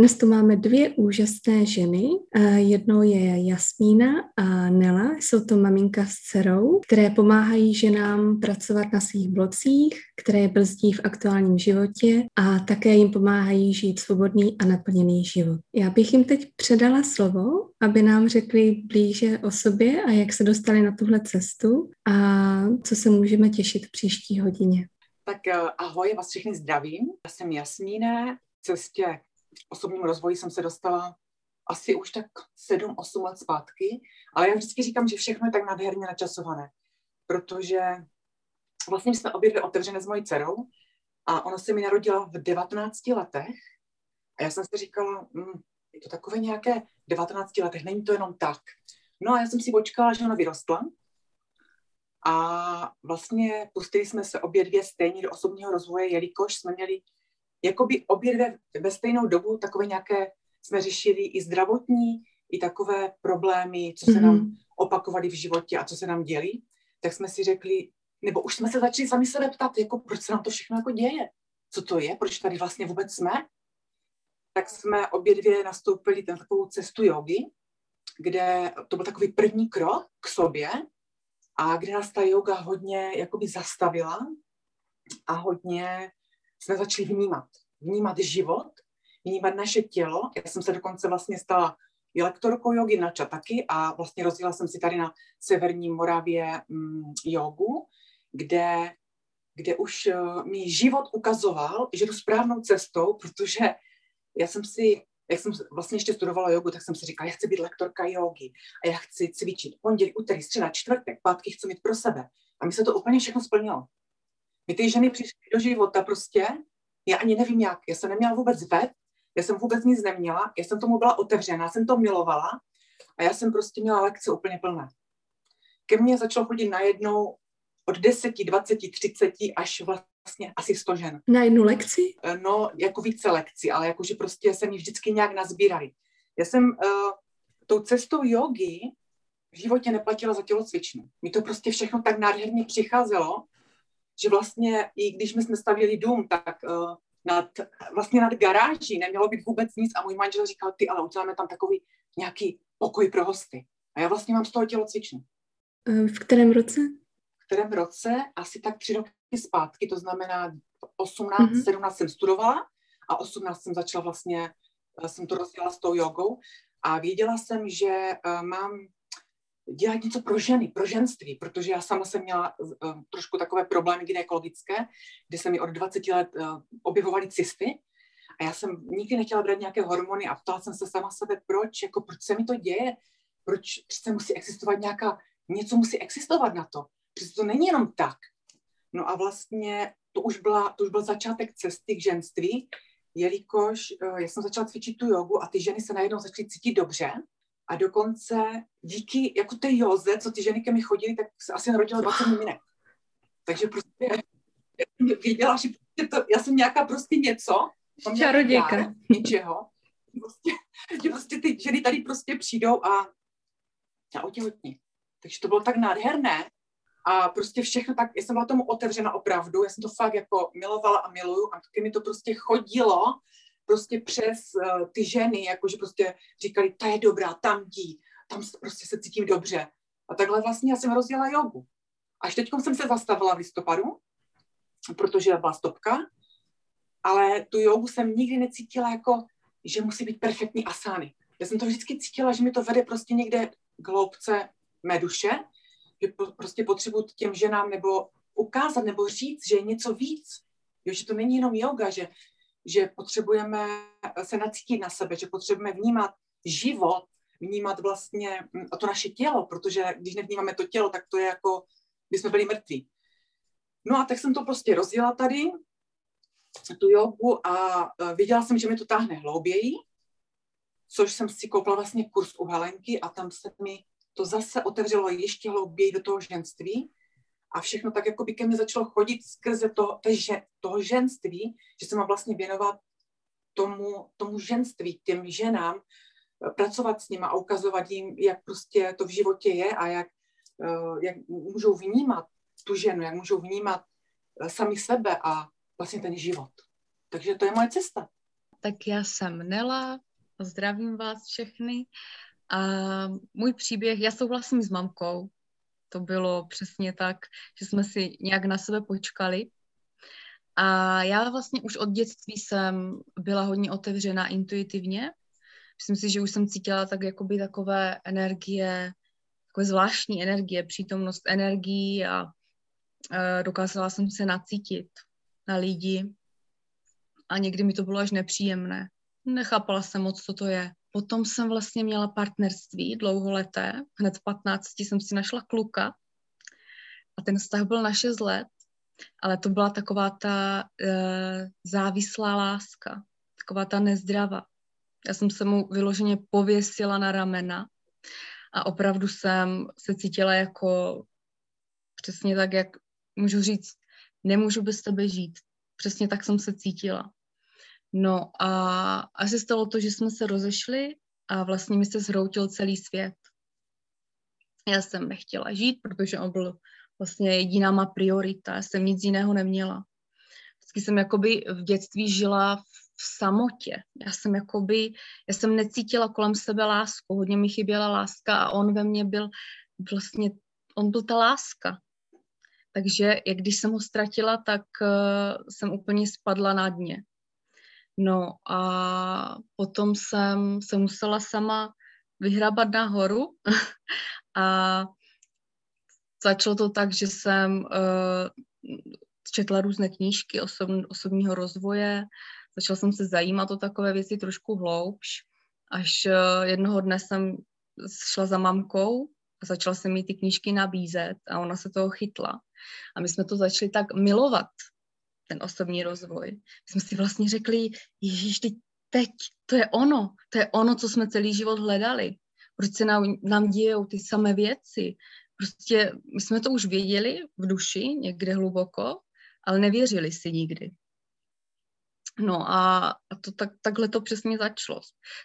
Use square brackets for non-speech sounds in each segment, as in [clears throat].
Dnes tu máme dvě úžasné ženy. Jednou je Jasmína a Nela. Jsou to maminka s dcerou, které pomáhají ženám pracovat na svých blocích, které brzdí v aktuálním životě a také jim pomáhají žít svobodný a naplněný život. Já bych jim teď předala slovo, aby nám řekli blíže o sobě a jak se dostali na tuhle cestu a co se můžeme těšit v příští hodině. Tak eh, ahoj, vás všechny zdravím. Já jsem Jasmína. Cestě k osobnímu rozvoji jsem se dostala asi už tak 7-8 let zpátky, ale já vždycky říkám, že všechno je tak nádherně načasované, protože vlastně jsme obě dvě otevřené s mojí dcerou a ona se mi narodila v 19 letech a já jsem si říkala, hm, je to takové nějaké 19 letech, není to jenom tak. No a já jsem si počkala, že ona vyrostla a vlastně pustili jsme se obě dvě stejně do osobního rozvoje, jelikož jsme měli jakoby obě dvě ve stejnou dobu takové nějaké, jsme řešili i zdravotní, i takové problémy, co se nám Mhm. opakovaly v životě a co se nám děli, tak jsme si řekli, nebo už jsme se začali sami sebe ptat, jako proč se nám to všechno jako děje, co to je, proč tady vlastně vůbec jsme, tak jsme obě dvě nastoupili na takovou cestu jogy, kde to byl takový první krok k sobě a kde nás ta yoga hodně jakoby zastavila a hodně jsme začali vnímat. Vnímat život, vnímat naše tělo. Já jsem se dokonce vlastně stala i lektorkou jogy na Čataky a vlastně rozjela jsem si tady na Severní Moravě mm, jogu, kde, kde už uh, mi život ukazoval, že jdu správnou cestou, protože já jsem si, jak jsem vlastně ještě studovala jogu, tak jsem si říkala, já chci být lektorka jogy a já chci cvičit pondělí, úterý, středa, čtvrtek, pátky chci mít pro sebe. A mi se to úplně všechno splnilo. My ty ženy přišly do života prostě, já ani nevím jak, já jsem neměla vůbec ved, já jsem vůbec nic neměla, já jsem tomu byla otevřená, jsem to milovala a já jsem prostě měla lekce úplně plné. Ke mně začalo chodit najednou od 10, 20, 30 až vlastně asi 100 žen. Na jednu lekci? Eh, No, jako více lekcí, ale jakože prostě se mi vždycky nějak nazbírali. Já jsem uh, tou cestou jogy v životě neplatila za tělocvičnu. Mi to prostě všechno tak nádherně přicházelo, že vlastně i když my jsme stavěli dům, tak uh, nad, vlastně nad garáží nemělo být vůbec nic a můj manžel říkal, ty, ale uděláme tam takový nějaký pokoj pro hosty. A já vlastně mám z toho tělocvičnu. Eh, V kterém roce? V kterém roce, asi tak tři roky zpátky, to znamená 18, Mhm. 17 jsem studovala a 18 jsem začala vlastně, eh, jsem to rozdělala s tou jogou a věděla jsem, že mám dělat něco pro ženy, pro ženství, protože já sama jsem měla uh, trošku takové problémy gynekologické, kdy se mi od 20 let uh, objevovaly cysty a já jsem nikdy nechtěla brát nějaké hormony a ptala jsem se sama sebe, proč, jako proč se mi to děje, proč přece musí existovat nějaká, něco musí existovat na to, přece to není jenom tak. No a vlastně to už, byla, to už byl začátek cesty k ženství, jelikož uh, já jsem začala cvičit tu jogu a ty ženy se najednou začaly cítit dobře a dokonce díky jako té joze, co ty ženy ke mi chodily, tak se asi narodilo 20 miminek. Takže prostě já jsem věděla, že prostě to, já jsem nějaká prostě něco, Čarodějka. dar něčeho, prostě, že prostě ty ženy tady prostě přijdou a, a otěhotní. Takže to bylo tak nádherné a prostě všechno tak, já jsem byla tomu otevřena opravdu, já jsem to fakt jako milovala a miluju a taky mi to prostě chodilo prostě přes uh, ty ženy, jakože prostě říkali, ta je dobrá, tam jdi, tam prostě se cítím dobře. A takhle vlastně já jsem rozjela jogu. Až teď jsem se zastavila v listopadu, protože byla stopka, ale tu jogu jsem nikdy necítila jako, že musí být perfektní asány. Já jsem to vždycky cítila, že mi to vede prostě někde k hloubce mé duše, že po, prostě potřebuji těm ženám nebo ukázat nebo říct, že je něco víc. Jo, že to není jenom yoga, že, že potřebujeme se nacítit na sebe, že potřebujeme vnímat život, vnímat vlastně mm, to naše tělo, protože když nevnímáme to tělo, tak to je jako, by jsme byli mrtví. No a tak jsem to prostě rozjela tady tu jogu a uh, věděla jsem, že mi to táhne hlouběji, což jsem si koupila vlastně kurz u Helenky a tam se mi to zase otevřelo ještě hlouběji do toho ženství a všechno tak jako by ke mně začalo chodit skrze to, že, toho ženství, že se mám vlastně věnovat tomu, tomu ženství, těm ženám, pracovat s nimi a ukazovat jim, jak prostě to v životě je a jak, eh, jak můžou vnímat tu ženu, jak můžou vnímat eh, sami sebe a vlastně ten život. Takže to je moje cesta. Tak já jsem Nela, zdravím vás všechny. A můj příběh, já souhlasím s mamkou, to bylo přesně tak, že jsme si nějak na sebe počkali. A já vlastně už od dětství jsem byla hodně otevřená intuitivně. Myslím si, že už jsem cítila tak jakoby takové energie, takové zvláštní energie, přítomnost energií a e, dokázala jsem se nacítit na lidi. A někdy mi to bylo až nepříjemné. Nechápala jsem moc, co to je. Potom jsem vlastně měla partnerství dlouholeté. Hned v 15 jsem si našla kluka a ten vztah byl na 6 let, ale to byla taková ta e, závislá láska, taková ta nezdravá. Já jsem se mu vyloženě pověsila na ramena a opravdu jsem se cítila jako přesně tak, jak můžu říct, nemůžu bez tebe žít. Přesně tak jsem se cítila. No a asi stalo to, že jsme se rozešli a vlastně mi se zhroutil celý svět. Já jsem nechtěla žít, protože on byl vlastně jediná má priorita, já jsem nic jiného neměla. Vždycky jsem jakoby v dětství žila v samotě. Já jsem jakoby, já jsem necítila kolem sebe lásku, hodně mi chyběla láska a on ve mně byl vlastně, on byl ta láska. Takže jak když jsem ho ztratila, tak uh, jsem úplně spadla na dně. No a potom jsem se musela sama vyhrabat nahoru [laughs] a začalo to tak, že jsem uh, četla různé knížky osob, osobního rozvoje, začala jsem se zajímat o takové věci trošku hloubš, až uh, jednoho dne jsem šla za mamkou a začala jsem jí ty knížky nabízet a ona se toho chytla. A my jsme to začali tak milovat, ten osobní rozvoj. My jsme si vlastně řekli, Ježíš, teď, teď, to je ono, to je ono, co jsme celý život hledali. Proč se nám, nám dějou ty samé věci? Prostě my jsme to už věděli v duši, někde hluboko, ale nevěřili si nikdy. No a, a to tak, takhle to přesně začalo.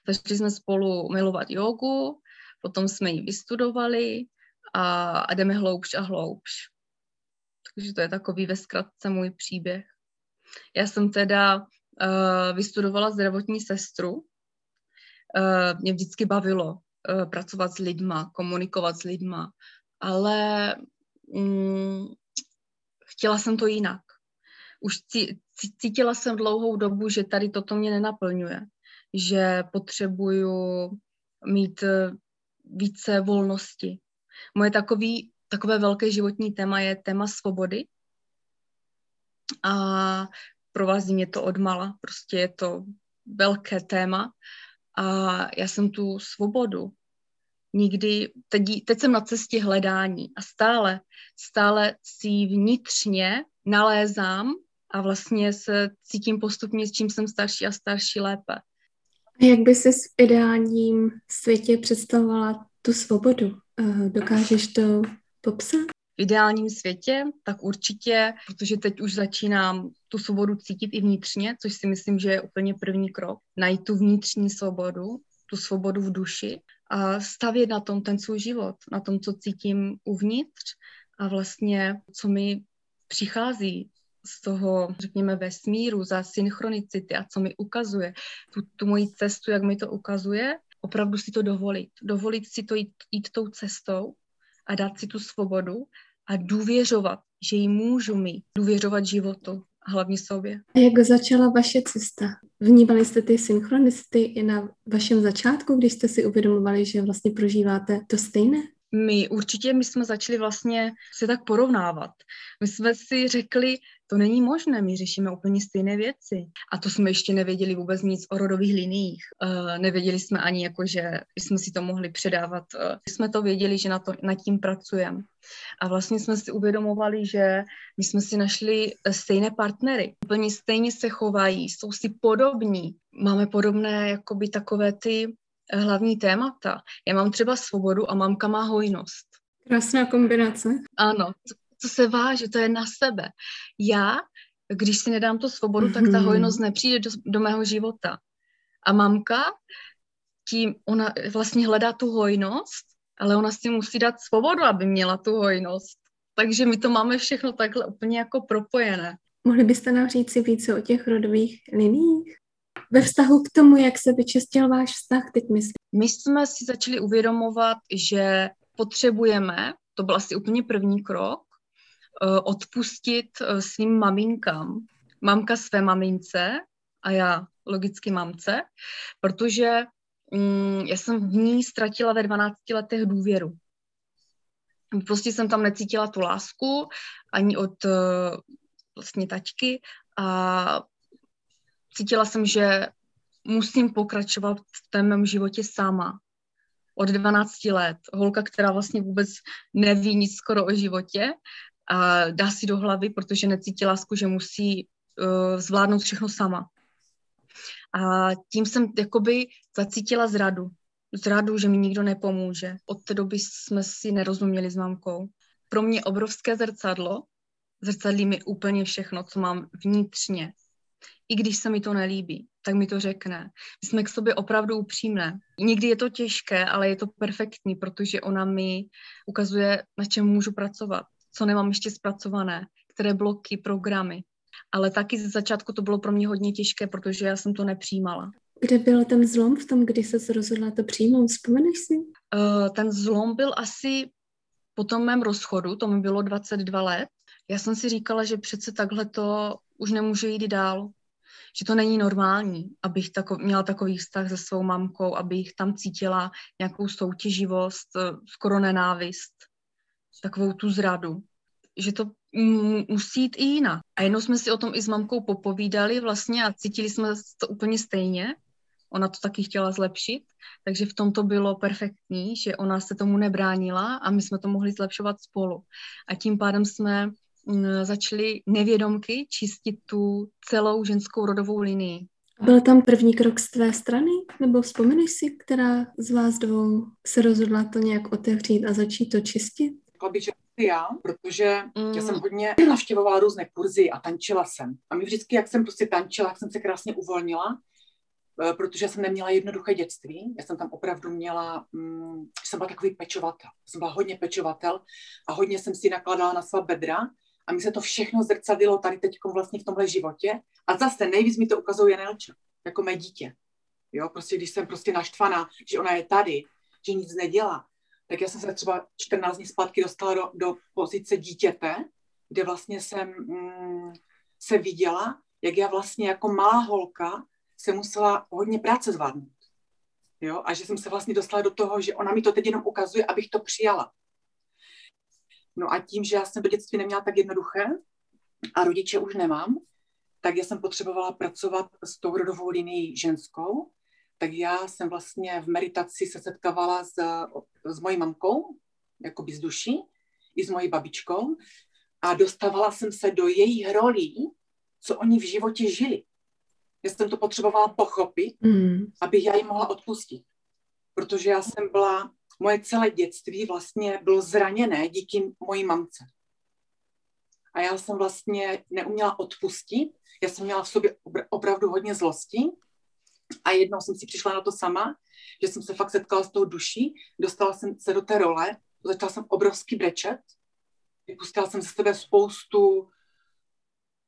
Začali jsme spolu milovat jogu, potom jsme ji vystudovali a, a jdeme hloubš a hloubš. Takže to je takový ve zkratce můj příběh. Já jsem teda uh, vystudovala zdravotní sestru. Uh, mě vždycky bavilo uh, pracovat s lidma, komunikovat s lidma, ale um, chtěla jsem to jinak. Už cítila jsem dlouhou dobu, že tady toto mě nenaplňuje, že potřebuju mít více volnosti. Moje takový, takové velké životní téma je téma svobody, a provází mě to odmala, prostě je to velké téma a já jsem tu svobodu nikdy, teď, teď jsem na cestě hledání a stále, stále si vnitřně nalézám a vlastně se cítím postupně, s čím jsem starší a starší lépe. Jak by si v ideálním světě představovala tu svobodu? Eh, dokážeš to popsat? V ideálním světě, tak určitě, protože teď už začínám tu svobodu cítit i vnitřně, což si myslím, že je úplně první krok, najít tu vnitřní svobodu, tu svobodu v duši a stavět na tom ten svůj život, na tom, co cítím uvnitř a vlastně, co mi přichází z toho, řekněme, vesmíru, za synchronicity a co mi ukazuje tu, tu moji cestu, jak mi to ukazuje, opravdu si to dovolit. Dovolit si to jít, jít tou cestou a dát si tu svobodu a důvěřovat, že ji můžu mít, důvěřovat životu a hlavně sobě. A jak začala vaše cesta? Vnímali jste ty synchronicity i na vašem začátku, když jste si uvědomovali, že vlastně prožíváte to stejné? My určitě, my jsme začali vlastně se tak porovnávat. My jsme si řekli, To není možné, my řešíme úplně stejné věci. A to jsme ještě nevěděli vůbec nic o rodových liniích. Uh, nevěděli jsme ani, jako, že jsme si to mohli předávat. Uh, jsme to věděli, že na to, nad tím pracujeme. A vlastně jsme si uvědomovali, že my jsme si našli stejné partnery. Úplně stejně se chovají, jsou si podobní. Máme podobné jakoby takové ty hlavní témata. Já mám třeba svobodu a mamka má hojnost. Krásná kombinace. Ano, to se váže, to je na sebe. Já, když si nedám tu svobodu, mm-hmm. tak ta mhm. hojnost nepřijde do, do mého života. A mamka, tím ona vlastně hledá tu hojnost, ale ona si musí dát svobodu, aby měla tu hojnost. Takže my to máme všechno takhle úplně jako propojené. Mohli byste nám říct si více o těch rodových liních? Ve vztahu k tomu, jak se vyčistil váš vztah, teď myslím. My jsme si začali uvědomovat, že potřebujeme, to byl asi úplně první krok, odpustit eh, svým maminkám. Mamka své mamince a já logicky mamce, protože mm, já jsem v ní ztratila ve 12 letech důvěru. Prostě jsem tam necítila tu lásku ani od uh, vlastně tačky a cítila jsem, že musím pokračovat v tom mém životě sama. Od 12 let. Holka, která vlastně vůbec neví nic skoro o životě a dá si do hlavy, protože necítí lásku, že musí uh, zvládnout všechno sama. A tím jsem jakoby zacítila zradu. Zradu, že mi nikdo nepomůže. Od té doby jsme si nerozuměli s mámkou. Pro mě obrovské zrcadlo. Zrcadlí mi úplně všechno, co mám vnitřně i když se mi to nelíbí, tak mi to řekne. My jsme k sobě opravdu upřímné. Někdy je to těžké, ale je to perfektní, protože ona mi ukazuje, na čem můžu pracovat, co nemám ještě zpracované, které bloky, programy. Ale taky ze začátku to bylo pro mě hodně těžké, protože já jsem to nepřijímala. Kde byl ten zlom v tom, kdy se rozhodla to přijmout? Vzpomeneš si? Uh, ten zlom byl asi po tom mém rozchodu, to mi bylo 22 let. Já jsem si říkala, že přece takhle to už nemůže jít dál že to není normální, abych tako, měla takový vztah se svou mamkou, abych tam cítila nějakou soutěživost, eh, skoro nenávist, takovou tu zradu. Že to musí jít i jinak. A jednou jsme si o tom i s mamkou popovídali vlastně a cítili jsme to úplně stejně. Ona to taky chtěla zlepšit, takže v tom to bylo perfektní, že ona se tomu nebránila a my jsme to mohli zlepšovat spolu. A tím pádem jsme Mm, začaly nevědomky čistit tu celou ženskou rodovou linii. Byl tam první krok z tvé strany? Nebo vzpomeneš si, která z vás dvou se rozhodla to nějak otevřít a začít to čistit? Řekla bych, že já, protože mm. já jsem hodně navštěvovala různé kurzy a tančila jsem. A mi vždycky, jak jsem prostě tančila, jak jsem se krásně uvolnila, eh, protože jsem neměla jednoduché dětství. Já jsem tam opravdu měla, mm, jsem byla takový pečovatel. Jsem byla hodně pečovatel a hodně jsem si nakladala na svá bedra a mi se to všechno zrcadilo tady teď vlastně v tomhle životě. A zase nejvíc mi to ukazuje Nelča, jako mé dítě. Jo, prostě když jsem prostě naštvaná, že ona je tady, že nic nedělá, tak já jsem se třeba 14 dní zpátky dostala do, do pozice dítěte, kde vlastně jsem mm, se viděla, jak já vlastně jako malá holka se musela hodně práce zvládnout. Jo? A že jsem se vlastně dostala do toho, že ona mi to teď jenom ukazuje, abych to přijala. No a tím, že já jsem do dětství neměla tak jednoduché a rodiče už nemám, tak já jsem potřebovala pracovat s tou rodovou linií ženskou, tak já jsem vlastně v meditaci se setkávala s, s mojí mamkou, jako z duší, i s mojí babičkou a dostávala jsem se do jejich rolí, co oni v životě žili. Já jsem to potřebovala pochopit, mm. abych já jim mohla odpustit. Protože já jsem byla moje celé dětství vlastně bylo zraněné díky mojí mamce. A já jsem vlastně neuměla odpustit, já jsem měla v sobě opravdu hodně zlosti a jednou jsem si přišla na to sama, že jsem se fakt setkala s tou duší, dostala jsem se do té role, začala jsem obrovský brečet, vypustila jsem ze sebe spoustu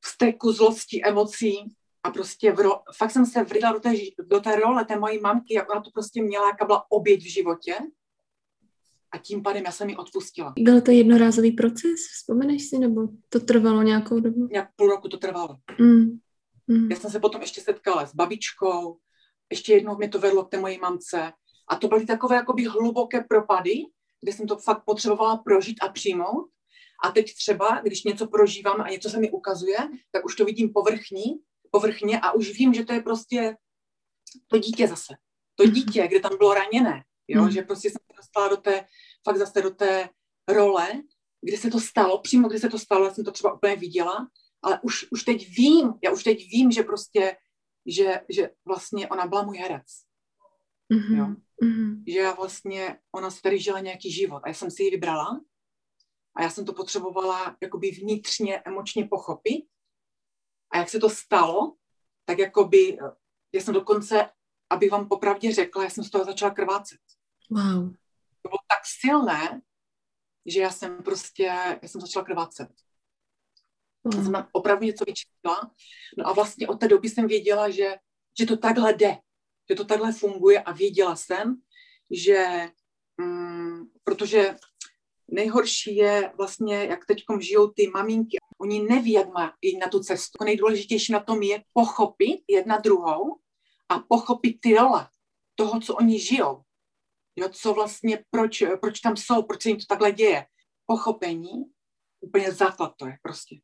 vzteku, zlosti, emocí a prostě v ro- fakt jsem se vrila do té, do té role té mojí mamky, jak ona to prostě měla, jaká byla oběť v životě a tím pádem já jsem ji odpustila. Byl to jednorázový proces, vzpomeneš si, nebo to trvalo nějakou dobu? Nějak půl roku to trvalo. Mm. Mm. Já jsem se potom ještě setkala s babičkou, ještě jednou mě to vedlo k té mojí mamce a to byly takové jakoby hluboké propady, kde jsem to fakt potřebovala prožít a přijmout A teď třeba, když něco prožívám a něco se mi ukazuje, tak už to vidím povrchní, povrchně a už vím, že to je prostě to dítě zase. To Mhm. dítě, kde tam bylo raněné. Jo? Mhm. Že prostě jsem se dostala do té, fakt zase do té role, kde se to stalo, přímo kde se to stalo, já jsem to třeba úplně viděla, ale už, už teď vím, já už teď vím, že prostě, že, že vlastně ona byla můj herec. Mhm. Jo. Mhm. Že já vlastně, ona si tady žila nějaký život a já jsem si ji vybrala a já jsem to potřebovala jakoby vnitřně, emočně pochopit. A jak se to stalo, tak jakoby, já jsem dokonce, abych vám popravdě řekla, já jsem z toho začala krvácet. Wow. To bylo tak silné, že já jsem prostě, já jsem začala krvácet. Já jsem tam opravdu něco vyčistila. No a vlastně od té doby jsem věděla, že, že to takhle jde, že to takhle funguje a věděla jsem, že mm, protože nejhorší je vlastně, jak teď žijou ty maminky, oni neví, jak má jít na tu cestu. Nejdůležitější na tom je pochopit jedna druhou a pochopit ty role toho, co oni žijou. Jo, co vlastně, proč, proč tam jsou, proč se jim to takhle děje. Pochopení, úplně základ to je prostě.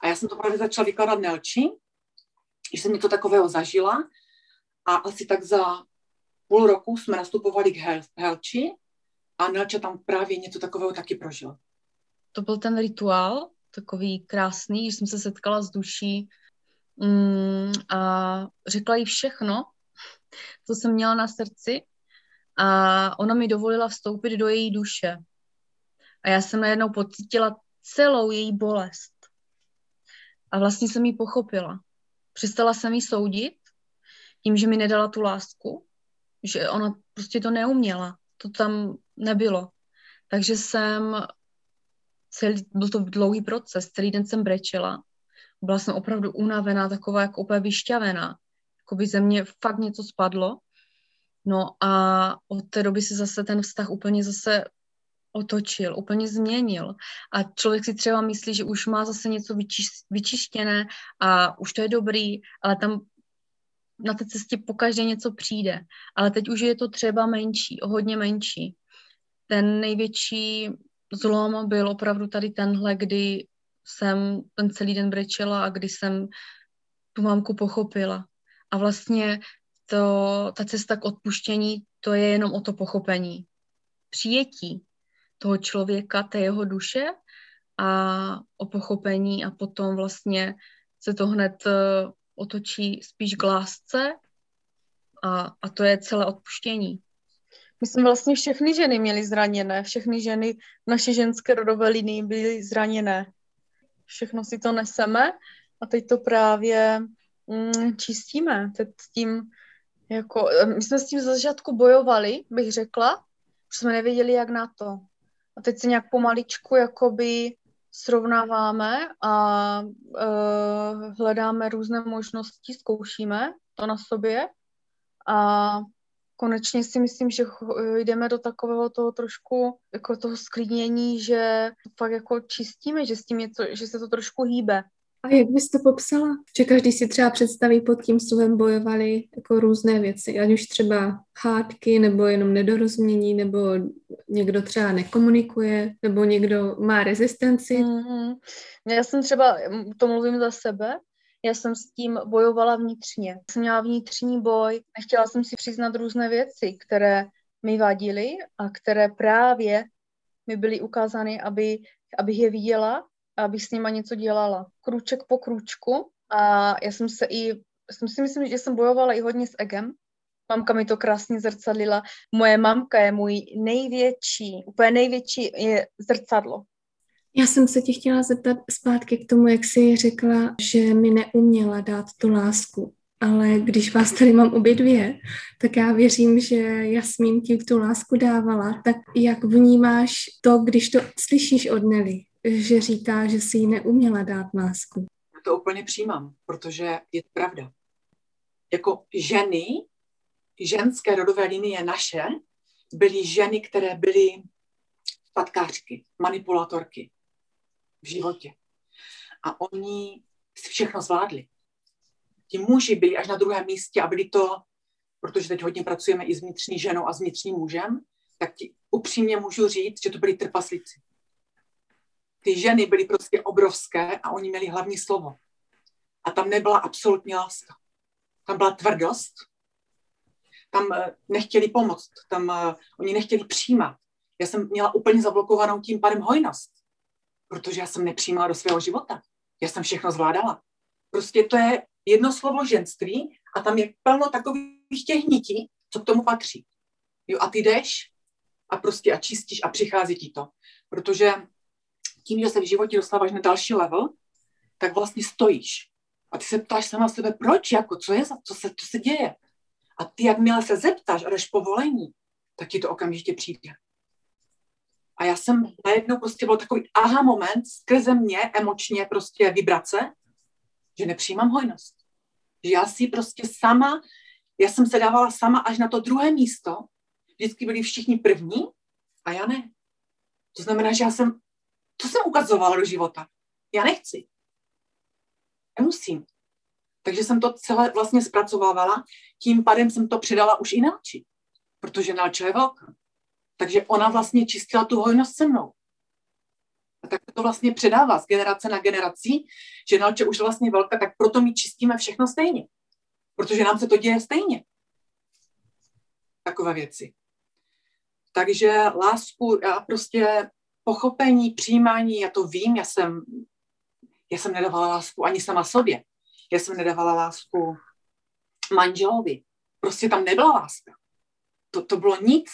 A já jsem to právě začala vykládat Nelči, že jsem něco takového zažila a asi tak za půl roku jsme nastupovali k Hel- Helči a Nelča tam právě něco takového taky prožila. To byl ten rituál, takový krásný, že jsem se setkala s duší mm, a řekla jí všechno, [laughs] co jsem měla na srdci a ona mi dovolila vstoupit do její duše. A já jsem najednou pocítila celou její bolest. A vlastně jsem ji pochopila. Přestala jsem ji soudit tím, že mi nedala tu lásku, že ona prostě to neuměla. To tam nebylo. Takže jsem celý, byl to dlouhý proces, celý den jsem brečela. Byla jsem opravdu unavená, taková jako úplně vyšťavená. Jako by ze mě fakt něco spadlo. No a od té doby se zase ten vztah úplně zase otočil, úplně změnil. A člověk si třeba myslí, že už má zase něco vyčiš, vyčištěné a už to je dobrý, ale tam na té cestě pokaždé něco přijde. Ale teď už je to třeba menší, o hodně menší. Ten největší zlom byl opravdu tady tenhle, kdy jsem ten celý den brečela a kdy jsem tu mámku pochopila. A vlastně to, ta cesta k odpuštění, to je jenom o to pochopení. Přijetí toho člověka, té jeho duše a o pochopení a potom vlastně se to hned uh, otočí spíš k lásce a, a to je celé odpuštění. My jsme vlastně všechny ženy měly zraněné, všechny ženy naše ženské rodové linii byly zraněné. Všechno si to neseme a teď to právě mm, čistíme. Teď s tím, jako, my jsme s tím za začátku bojovali, bych řekla, protože jsme nevěděli, jak na to. A teď se nějak pomaličku jakoby srovnáváme a uh, hledáme různé možnosti, zkoušíme to na sobě a konečně si myslím, že jdeme do takového toho trošku jako toho sklidnění, že fakt jako čistíme, že s tím něco, že se to trošku hýbe. A jak bys to popsala? Že každý si třeba představí pod tím slovem bojovali jako různé věci, ať už třeba hádky, nebo jenom nedorozumění, nebo někdo třeba nekomunikuje, nebo někdo má rezistenci. Mm-hmm. Já jsem třeba, to mluvím za sebe, já jsem s tím bojovala vnitřně. Jsem měla vnitřní boj, nechtěla jsem si přiznat různé věci, které mi vadily a které právě mi byly ukázány, aby, abych je viděla a abych s nima něco dělala. Krůček po krůčku a já jsem se i, jsem si myslím, že jsem bojovala i hodně s egem. Mamka mi to krásně zrcadlila. Moje mamka je můj největší, úplně největší je zrcadlo. Já jsem se tě chtěla zeptat zpátky k tomu, jak jsi řekla, že mi neuměla dát tu lásku. Ale když vás tady mám obě dvě, tak já věřím, že Jasmín ti tu lásku dávala. Tak jak vnímáš to, když to slyšíš od Nelly, že říká, že si jí neuměla dát lásku? Já to úplně přijímám, protože je to pravda. Jako ženy, ženské rodové linie naše, byly ženy, které byly patkářky, manipulátorky v životě. A oni všechno zvládli. Ti muži byli až na druhém místě a byli to, protože teď hodně pracujeme i s vnitřní ženou a s vnitřním mužem, tak ti upřímně můžu říct, že to byli trpaslíci. Ty ženy byly prostě obrovské a oni měli hlavní slovo. A tam nebyla absolutní láska. Tam byla tvrdost, tam eh, nechtěli pomoct, tam uh, oni nechtěli přijímat. Já jsem měla úplně zablokovanou tím pádem hojnost, protože já jsem nepřijímala do svého života. Já jsem všechno zvládala. Prostě to je jedno slovo ženství a tam je plno takových těch nití, co k tomu patří. Jo, a ty jdeš a prostě a čistíš a přichází ti to. Protože tím, že se v životě dostáváš na další level, tak vlastně stojíš. A ty se ptáš sama sebe, proč, jako, co je, co se, co se děje. A ty, jakmile se zeptáš a jdeš povolení, tak ti to okamžitě přijde. A já jsem najednou prostě byl takový aha moment skrze mě emočně prostě vibrace, že nepřijímám hojnost. Že já si prostě sama, já jsem se dávala sama až na to druhé místo, vždycky byli všichni první a já ne. To znamená, že já jsem, to jsem ukazovala do života. Já nechci. Nemusím. Takže jsem to celé vlastně zpracovávala, tím pádem jsem to předala už i Nalči, protože Nalča je velká. Takže ona vlastně čistila tu hojnost se mnou. A tak to vlastně předává z generace na generaci, že Nalče už vlastně velká, tak proto my čistíme všechno stejně. Protože nám se to děje stejně. Takové věci. Takže lásku, já prostě pochopení, přijímání, já to vím, já jsem, já jsem nedávala lásku ani sama sobě. Já jsem nedávala lásku manželovi. Prostě tam nebyla láska. To, to bylo nic,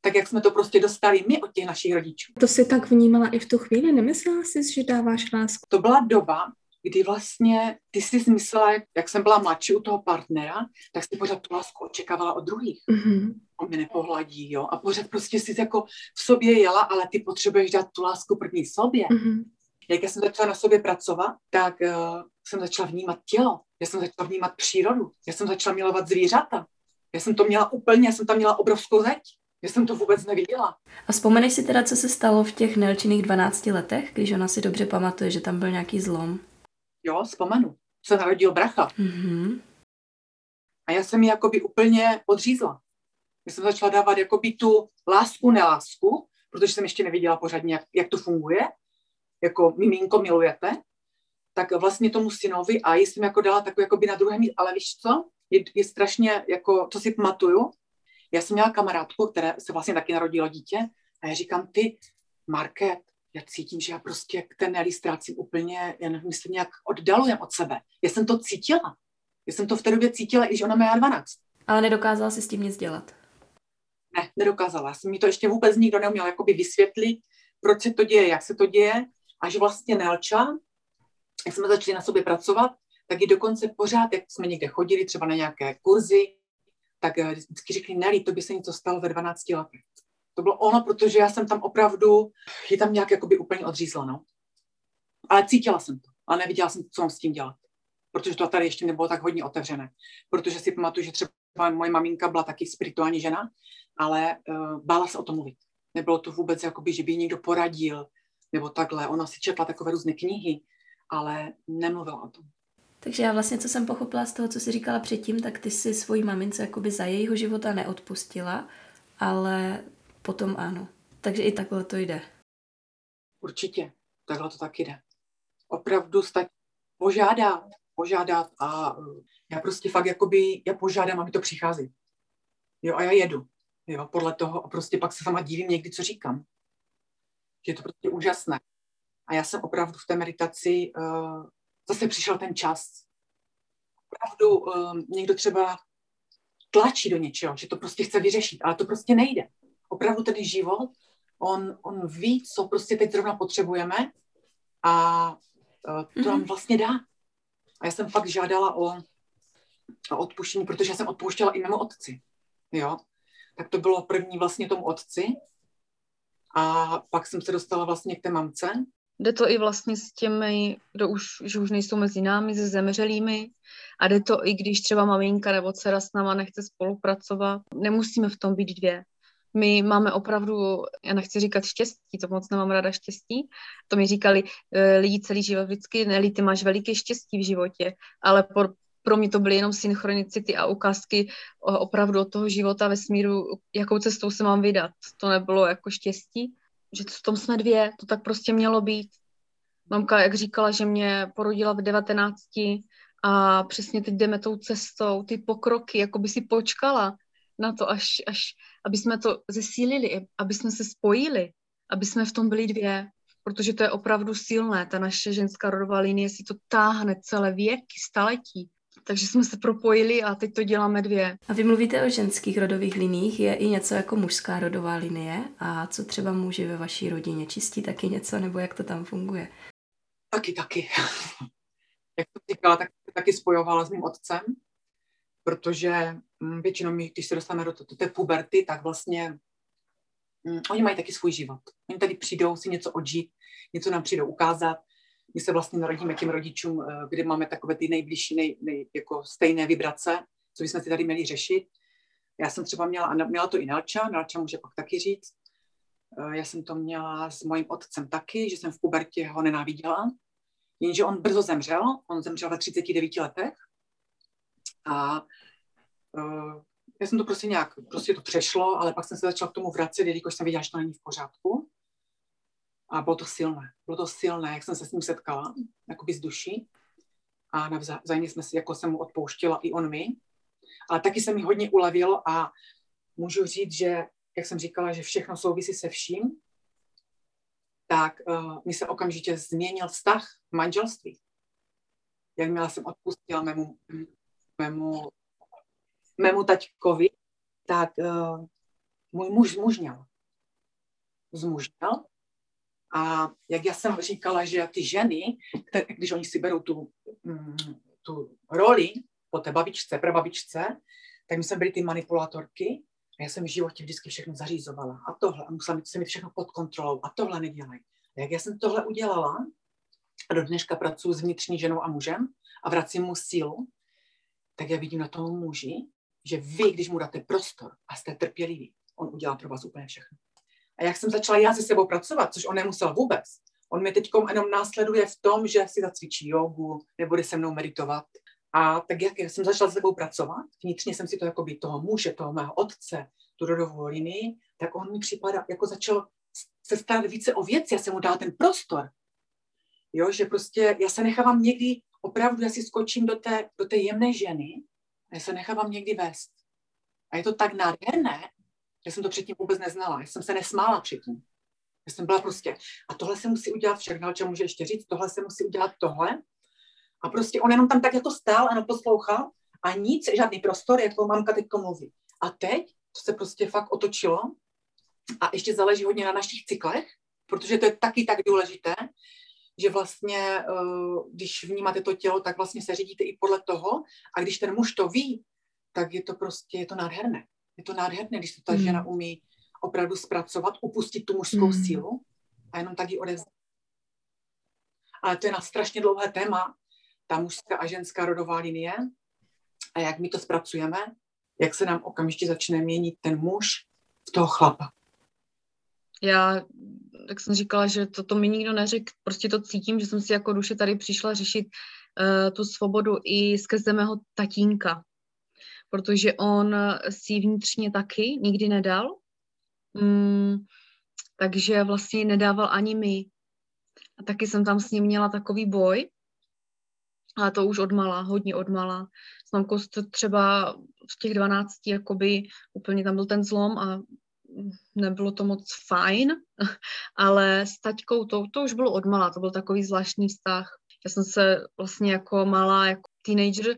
tak jak jsme to prostě dostali my od těch našich rodičů. To si tak vnímala i v tu chvíli? Nemyslela jsi, že dáváš lásku? To byla doba, kdy vlastně ty si zmyslela, jak jsem byla mladší u toho partnera, tak si pořád tu lásku očekávala od druhých. Mm-hmm. On mě nepohladí, jo. A pořád prostě si jako v sobě jela, ale ty potřebuješ dát tu lásku první sobě. Mm-hmm. Jak já jsem začala na sobě pracovat, tak uh, jsem začala vnímat tělo. Já jsem začala vnímat přírodu. Já jsem začala milovat zvířata. Já jsem to měla úplně, já jsem tam měla obrovskou zeď. Já jsem to vůbec neviděla. A vzpomeneš si teda, co se stalo v těch Nelčiných 12 letech, když ona si dobře pamatuje, že tam byl nějaký zlom? Jo, vzpomenu. Se narodil bracha. Mm-hmm. A já jsem ji jakoby úplně odřízla. Já jsem začala dávat jakoby tu lásku, nelásku, protože jsem ještě neviděla pořádně, jak, jak to funguje. Jako miminko milujete, tak vlastně tomu synovi a jsem jako dala takový jakoby na druhé místě, ale víš co, je, je strašně, jako, to si pamatuju, já jsem měla kamarádku, která se vlastně taky narodila dítě a já říkám, ty, Market, já cítím, že já prostě k té Nelly ztrácím úplně, já nevím, jestli nějak oddalujem od sebe. Já jsem to cítila. Já jsem to v té době cítila, i když ona má 12. Ale nedokázala si s tím nic dělat? Ne, nedokázala. Já jsem mi to ještě vůbec nikdo neuměl jakoby vysvětlit, proč se to děje, jak se to děje. Až vlastně Nelča, jak jsme začali na sobě pracovat, tak i dokonce pořád, jak jsme někde chodili, třeba na nějaké kurzy, tak eh, vždycky řekli, Nelly, to by se něco stalo ve 12 letech. To bylo ono, protože já jsem tam opravdu, je tam nějak jakoby úplně odřízla, no. Ale cítila jsem to, ale neviděla jsem, co mám s tím dělat. Protože to tady ještě nebylo tak hodně otevřené. Protože si pamatuju, že třeba moje maminka byla taky spirituální žena, ale uh, bála se o tom mluvit. Nebylo to vůbec, jakoby, že by někdo poradil, nebo takhle. Ona si četla takové různé knihy, ale nemluvila o tom. Takže já vlastně, co jsem pochopila z toho, co jsi říkala předtím, tak ty si svojí mamince jakoby za jejího života neodpustila, ale potom ano. Takže i takhle to jde. Určitě, takhle to tak jde. Opravdu stačí požádat, požádat a uh, já prostě fakt jakoby, já požádám, aby to přichází. Jo, a já jedu. Jo, podle toho a prostě pak se sama divím někdy, co říkám. Že je to prostě úžasné. A já jsem opravdu v té meditaci uh, zase přišel ten čas. Opravdu um, někdo třeba tlačí do něčeho, že to prostě chce vyřešit, ale to prostě nejde. Opravdu ten život, on, on ví, co prostě teď zrovna potřebujeme a uh, to nám vlastně dá. A já jsem fakt žádala o, o odpuštění, protože já jsem odpouštěla i mému otci. Jo? Tak to bylo první vlastně tomu otci. A pak jsem se dostala vlastně k té mamce Jde to i vlastně s těmi, kdo už, že už nejsou mezi námi, se zemřelými. A jde to i když třeba maminka nebo dcera s náma nechce spolupracovat. Nemusíme v tom být dvě. My máme opravdu, já nechci říkat štěstí, to moc nemám ráda štěstí. To mi říkali e, lidi celý život vždycky, Nelly, ty máš veliké štěstí v životě, ale pro, pro mě to byly jenom synchronicity a ukázky opravdu od toho života ve smíru, jakou cestou se mám vydat. To nebylo jako štěstí že v tom jsme dvě, to tak prostě mělo být. Mamka, jak říkala, že mě porodila v 19 a přesně teď jdeme tou cestou, ty pokroky, jako by si počkala na to, až, až aby jsme to zesílili, aby jsme se spojili, aby jsme v tom byli dvě, protože to je opravdu silné, ta naše ženská rodová linie si to táhne celé věky, staletí. Takže jsme se propojili a teď to děláme dvě. A vy mluvíte o ženských rodových liních, je i něco jako mužská rodová linie? A co třeba muži ve vaší rodině? Čistí taky něco, nebo jak to tam funguje? Taky, taky. [laughs] jak to říkala, tak taky spojovala s mým otcem, protože mm, většinou, my, když se dostaneme do, do té puberty, tak vlastně um, oni mají taky svůj život. Oni tady přijdou si něco odžít, něco nám přijdou ukázat, my se vlastně narodíme těm rodičům, eh, kde máme takové ty nejbližší, nej, nej, jako stejné vibrace, co bychom si tady měli řešit. Já jsem třeba měla, a měla to i Nelča, Nelča může pak taky říct, eh, já jsem to měla s mojím otcem taky, že jsem v pubertě ho nenáviděla, jenže on brzo zemřel, on zemřel ve 39 letech a uh, já jsem to prostě nějak, prostě to přešlo, ale pak jsem se začala k tomu vracet, jelikož jsem viděla, že to není v pořádku. A bylo to silné. Bylo to silné, jak jsem se s ním setkala, jakoby z duší. A navzájemně jsme si, jako jsem mu odpouštila i on mi. Ale taky se mi hodně ulevilo a můžu říct, že, jak jsem říkala, že všechno souvisí se vším, tak uh, mi se okamžitě změnil vztah v manželství. Jakmile jsem odpustila mému, mému, mému taťkovi, tak uh, můj muž zmužněl. Zmužněl a jak já jsem říkala, že ty ženy, které, když oni si berou tu, mm, tu roli po té babičce, prababičce, tak my jsme byli ty manipulátorky a já jsem v životě vždycky všechno zařizovala. A tohle, a musela mít, se mít všechno pod kontrolou. A tohle nedělej. A jak já jsem tohle udělala, a do dneška pracuji s vnitřní ženou a mužem a vracím mu sílu, tak já vidím na tom muži, že vy, když mu dáte prostor a jste trpěliví, on udělá pro vás úplně všechno. A jak jsem začala já se sebou pracovat, což on nemusel vůbec, on mě teď jenom následuje v tom, že si zacvičí jogu, nebude se mnou meditovat. A tak jak jsem začala s sebou pracovat, vnitřně jsem si to jako by toho muže, toho mého otce, tu rodovou linii, tak on mi připadá, jako začal se starat více o věci, já jsem mu dala ten prostor. Jo, že prostě já se nechávám někdy, opravdu já si skočím do té, do té jemné ženy, a já se nechávám někdy vést. A je to tak nádherné, já jsem to předtím vůbec neznala. Já jsem se nesmála předtím. Já jsem byla prostě, a tohle se musí udělat však, Nalča může ještě říct, tohle se musí udělat tohle. A prostě on jenom tam tak jako stál a poslouchal a nic, žádný prostor, jako mamka teď mluví. A teď to se prostě fakt otočilo a ještě záleží hodně na našich cyklech, protože to je taky tak důležité, že vlastně, eh, když vnímáte to tělo, tak vlastně se řídíte i podle toho a když ten muž to ví, tak je to prostě, je to nádherné. Je to nádherné, když to ta mm. žena umí opravdu zpracovat, upustit tu mužskou mm. sílu a jenom tak ji odevzdat. Ale to je na strašně dlouhé téma, ta mužská a ženská rodová linie a jak my to zpracujeme, jak se nám okamžitě začne měnit ten muž v toho chlapa. Já, tak jsem říkala, že to, to mi nikdo neřekl, prostě to cítím, že jsem si jako duše tady přišla řešit uh, tu svobodu i skrze mého tatínka, protože on si vnitřně taky nikdy nedal, mm, takže vlastně nedával ani my. A taky jsem tam s ním měla takový boj, ale to už odmala, hodně odmala. S mamkou třeba v těch 12, jakoby úplně tam byl ten zlom a nebylo to moc fajn, ale s taťkou to, to už bylo odmala, to byl takový zvláštní vztah. Já jsem se vlastně jako malá, jako teenager,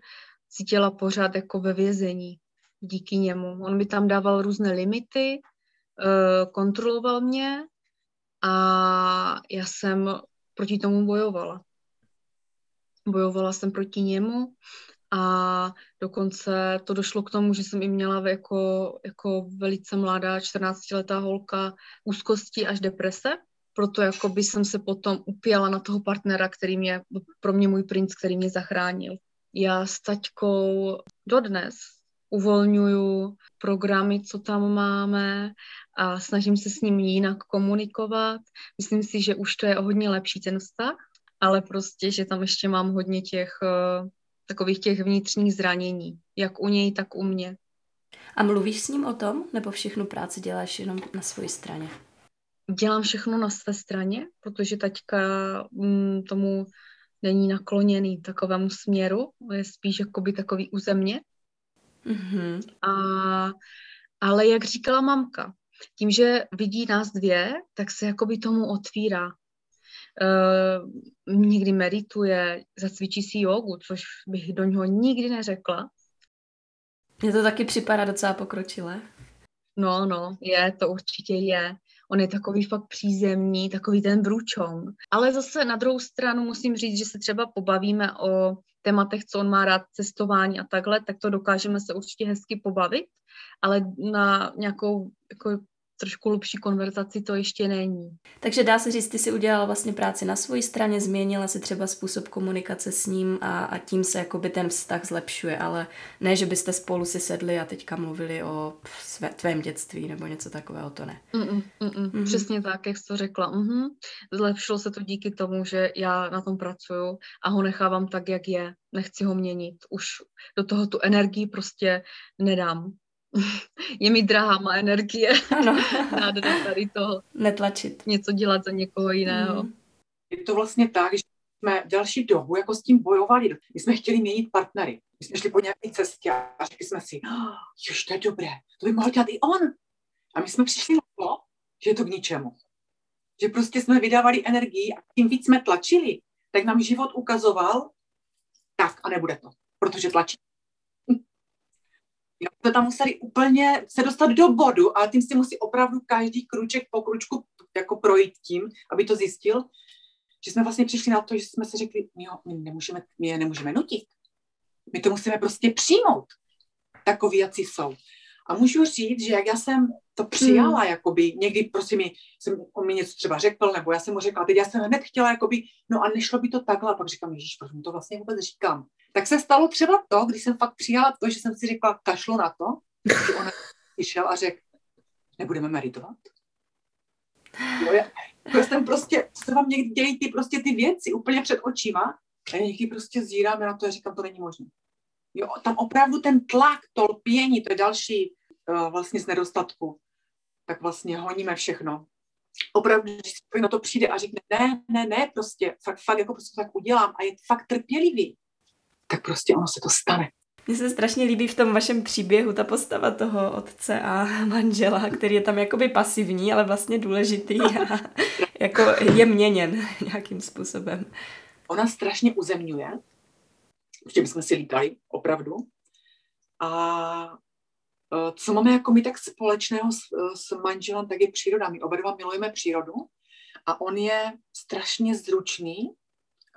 cítila pořád jako ve vězení díky němu. On mi tam dával různé limity, eh, kontroloval mě a já jsem proti tomu bojovala. Bojovala jsem proti němu a dokonce to došlo k tomu, že jsem i měla jako, jako velice mladá 14-letá holka úzkosti až deprese, proto jako by jsem se potom upěla na toho partnera, který mě, pro mě můj princ, který mě zachránil. Já s taťkou dodnes uvolňuju programy, co tam máme a snažím se s ním jinak komunikovat. Myslím si, že už to je hodně lepší ten vztah, ale prostě, že tam ještě mám hodně těch uh, takových těch vnitřních zranění, jak u něj, tak u mě. A mluvíš s ním o tom, nebo všechnu práci děláš jenom na své straně? dělám všechno na své straně, protože taťka mm, tomu není nakloněný takovému směru, je spíš jakoby takový uzemně. Mm-hmm. A, ale jak říkala mamka, tím, že vidí nás dvě, tak se jakoby tomu otvírá. Uh, někdy medituje, zacvičí si jogu, což bych do něho nikdy neřekla. Mně to taky připadá docela pokročilé. No, no, je, to určitě je. On je takový fakt přízemní, takový ten bručon. Ale zase na druhou stranu musím říct, že se třeba pobavíme o tématech, co on má rád, cestování a takhle, tak to dokážeme se určitě hezky pobavit, ale na nějakou jako trošku hlubší konverzaci to ještě není. Takže dá se říct, ty si udělala vlastně práci na své straně, změnila si třeba způsob komunikace s ním a, a tím se jakoby ten vztah zlepšuje, ale ne, že byste spolu si sedli a teďka mluvili o své, tvém dětství nebo něco takového, to ne. Mm-mm, mm-mm. Mm-hmm. Přesně tak, jak jsi to řekla. Mm-hmm. Zlepšilo se to díky tomu, že já na tom pracuju a ho nechávám tak, jak je. Nechci ho měnit. Už do toho tu energii prostě nedám. [laughs] je mi drahá má energie. Ano. [laughs] Nádherné tady toho. Netlačit. Něco dělat za někoho jiného. Mm. Je to vlastně tak, že jsme další dobu jako s tím bojovali. My jsme chtěli měnit partnery. My jsme šli po nějaké cestě a řekli jsme si, oh, jož, to je dobré, to by mohl dělat i on. A my jsme přišli na to, že je to k ničemu. Že prostě jsme vydávali energii a tím víc jsme tlačili, tak nám život ukazoval, tak a nebude to, protože tlačí Jo, to tam museli úplně se dostat do bodu, ale tím si musí opravdu každý kruček po kručku jako projít tím, aby to zjistil, že jsme vlastně přišli na to, že jsme si řekli, jo, my, nemůžeme, my je nemůžeme nutit. My to musíme prostě přijmout. Takový, jací jsou. A můžu říct, že jak já jsem to přijala, hmm. jakoby, někdy prostě mi, jsem, on mi něco třeba řekl, nebo já jsem mu řekla, teď já jsem hned chtěla, jakoby, no a nešlo by to takhle, a pak říkám, ježíš, proč mu to vlastně vůbec říkám. Tak se stalo třeba to, když jsem fakt přijala to, že jsem si řekla, kašlu na to, že on [laughs] přišel a řekl, nebudeme meditovat. Jo, já, já jsem prostě, se vám někdy dějí ty, prostě ty věci úplně před očima a já někdy prostě zíráme na to a říkám, to není možné. Jo, tam opravdu ten tlak, to lpění, to je další vlastně z nedostatku. Tak vlastně honíme všechno. Opravdu, když na to přijde a řekne, ne, ne, ne, prostě, fakt, fakt, jako prostě tak udělám a je fakt trpělivý, tak prostě ono se to stane. Mně se strašně líbí v tom vašem příběhu ta postava toho otce a [laughs] manžela, který je tam jakoby pasivní, ale vlastně důležitý a [laughs] jako je měněn nějakým způsobem. Ona strašně uzemňuje, Určitě bychom si lítali, opravdu. A e, co máme jako my tak společného s, e, s manželem, tak je příroda. My oba dva milujeme přírodu a on je strašně zručný,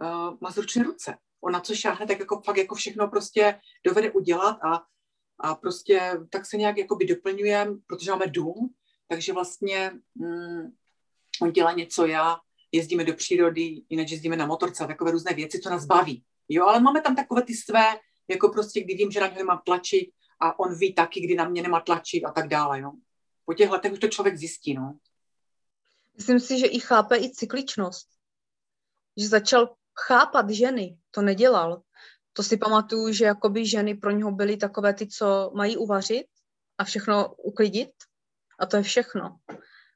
uh, má zručné ruce. On na co šáhne, tak jako fakt jako všechno prostě dovede udělat a, a prostě tak se nějak jako by doplňujeme, protože máme dům, takže vlastně mm, on dělá něco, já jezdíme do přírody, jinak jezdíme na motorce a takové různé věci, co nás baví. Jo, ale máme tam takové ty své, jako prostě, kdy vím, že na něj nemám tlačit a on ví taky, kdy na mě nemá tlačit a tak dále, jo. Po těch letech už to člověk zjistí, no. Myslím si, že i chápe i cykličnost. Že začal chápat ženy, to nedělal. To si pamatuju, že jakoby ženy pro něho byly takové ty, co mají uvařit a všechno uklidit a to je všechno.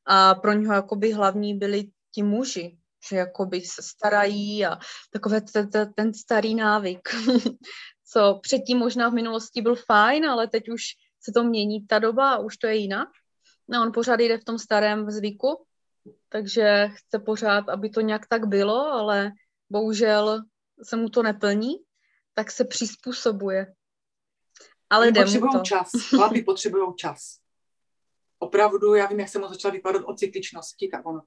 A pro něho jakoby hlavní byli ti muži, že jakoby se starají a takové ten starý návyk, [laughs] co předtím možná v minulosti byl fajn, ale teď už se to mění ta doba a už to je jinak. No on pořád jde v tom starém zvyku, takže chce pořád, aby to nějak tak bylo, ale bohužel se mu to neplní, tak se přizpůsobuje. Ale jde mu to. čas, chlapi potřebují čas. Opravdu, já vím, jak jsem mu začala vypadat o cykličnosti, tak on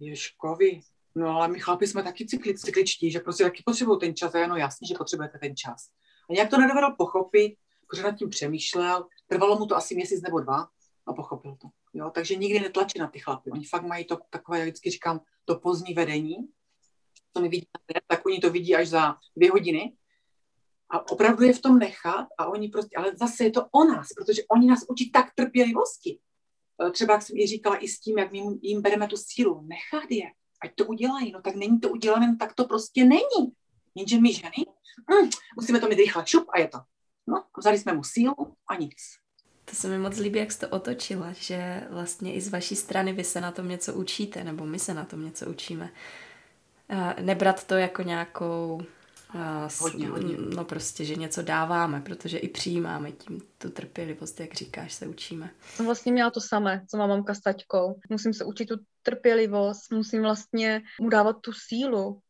Ježkovi, no ale my chlapi jsme taky cykli, cykličtí, že prostě taky potřebují ten čas a jenom jasně, že potřebujete ten čas. A nějak to nedovedl pochopit, protože nad tím přemýšlel, trvalo mu to asi měsíc nebo dva a pochopil to. Jo? Takže nikdy netlačí na ty chlapy. Oni fakt mají to takové, já vždycky říkám, to pozdní vedení, co mi vidí, tak oni to vidí až za dvě hodiny. A opravdu je v tom nechat a oni prostě, ale zase je to o nás, protože oni nás učí tak trpělivosti. Eh, třeba, jak jsem i říkala, i s tím, jak my jim bereme tu sílu, nechat je, ať to udělají, no tak není to udělané, no tak to prostě není. Jenže my ženy, hm, musíme to mít rychle, šup a je to. No, vzali jsme mu sílu a nic. To se mi moc líbí, jak jsi to otočila, že vlastně i z vaší strany vy se na tom něco učíte, nebo my se na tom něco učíme. Nebrat to jako nějakou hodně, hodně. No prostě, že něco dáváme, protože i přijímáme tím tu trpělivost, jak říkáš, se učíme. Jsem vlastně měla to samé, co má mamka s taťkou. Musím se učit tu trpělivost, musím vlastně mu dávat tu sílu.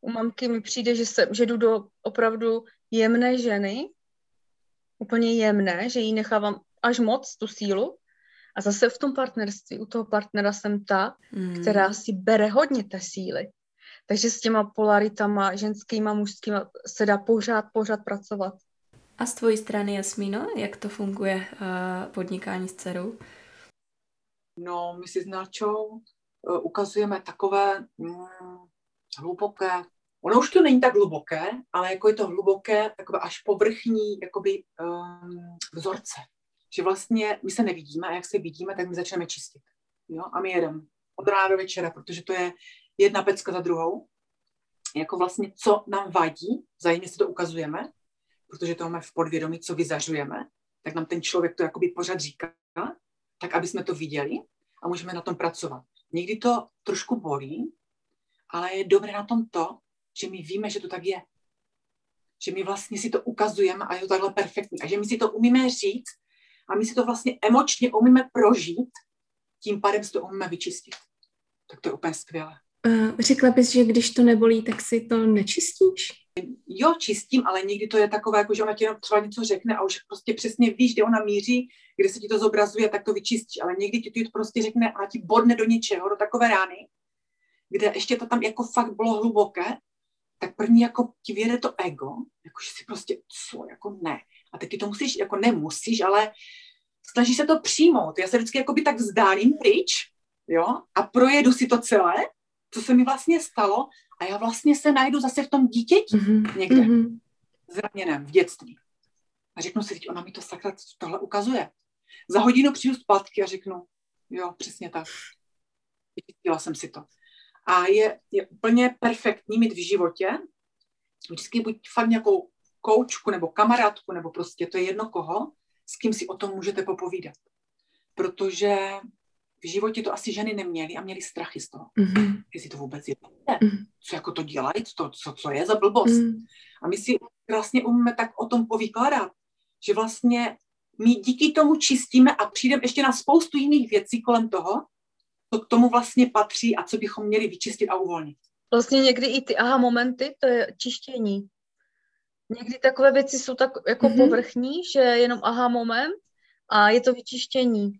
U mamky mi přijde, že, se, že jdu do opravdu jemné ženy, úplně jemné, že jí nechávám až moc tu sílu. A zase v tom partnerství, u toho partnera jsem ta, mm. která si bere hodně té síly. Takže s těma polaritama ženskýma, mužskýma se dá pořád, pořád pracovat. A z tvojí strany, Jasmíno, jak to funguje uh, podnikání s dcerou? No, my si s Náčou uh, ukazujeme takové mm, hluboké, ono už to není tak hluboké, ale jako je to hluboké, takové až povrchní jakoby um, vzorce. Že vlastně my se nevidíme a jak se vidíme, tak my začneme čistit. Jo? A my jedeme od rána do večera, protože to je jedna pecka za druhou, jako vlastně, co nám vadí, vzájemně si to ukazujeme, protože to máme v podvědomí, co vyzařujeme, tak nám ten člověk to jakoby pořád říká, tak aby jsme to viděli a můžeme na tom pracovat. Někdy to trošku bolí, ale je dobré na tom to, že my víme, že to tak je. Že my vlastně si to ukazujeme a je to takhle perfektní. A že my si to umíme říct a my si to vlastně emočně umíme prožít, tím pádem si to umíme vyčistit. Tak to je úplně skvělé. Uh, řekla bys, že když to nebolí, tak si to nečistíš? Jo, čistím, ale někdy to je takové, jako že ona ti třeba něco řekne a už prostě přesně víš, kde ona míří, kde se ti to zobrazuje, tak to vyčistíš. Ale někdy ti to prostě řekne a ti bodne do něčeho, do takové rány, kde ještě to tam jako fakt bylo hluboké, tak první jako ti vyjede to ego, jakože si prostě, co, jako ne. A teď ty to musíš, jako nemusíš, ale snaží se to přijmout. Já se vždycky jako by tak vzdálím pryč, jo, a projedu si to celé co se mi vlastně stalo a já vlastně se najdu zase v tom dítěti mm-hmm. někde, mm-hmm. zraněném v dětství. A řeknu si, teď ona mi to sakra tohle ukazuje. Za hodinu přijdu zpátky a řeknu, jo, přesně tak. Vyčistila jsem si to. A je, je úplně perfektní mít v životě vždycky buď fakt nějakou koučku nebo kamarádku, nebo prostě to je jedno koho, s kým si o tom můžete popovídat. Protože v životě to asi ženy neměly a měly strachy z toho. Mm-hmm. Jestli to vůbec je. Mm-hmm. Co jako to dělají, to, co, co je za blbost. Mm-hmm. A my si vlastně umíme tak o tom povykládat, že vlastně my díky tomu čistíme a přijdeme ještě na spoustu jiných věcí kolem toho, co k tomu vlastně patří a co bychom měli vyčistit a uvolnit. Vlastně někdy i ty aha momenty, to je čištění. Někdy takové věci jsou tak jako mm-hmm. povrchní, že jenom aha moment a je to vyčištění.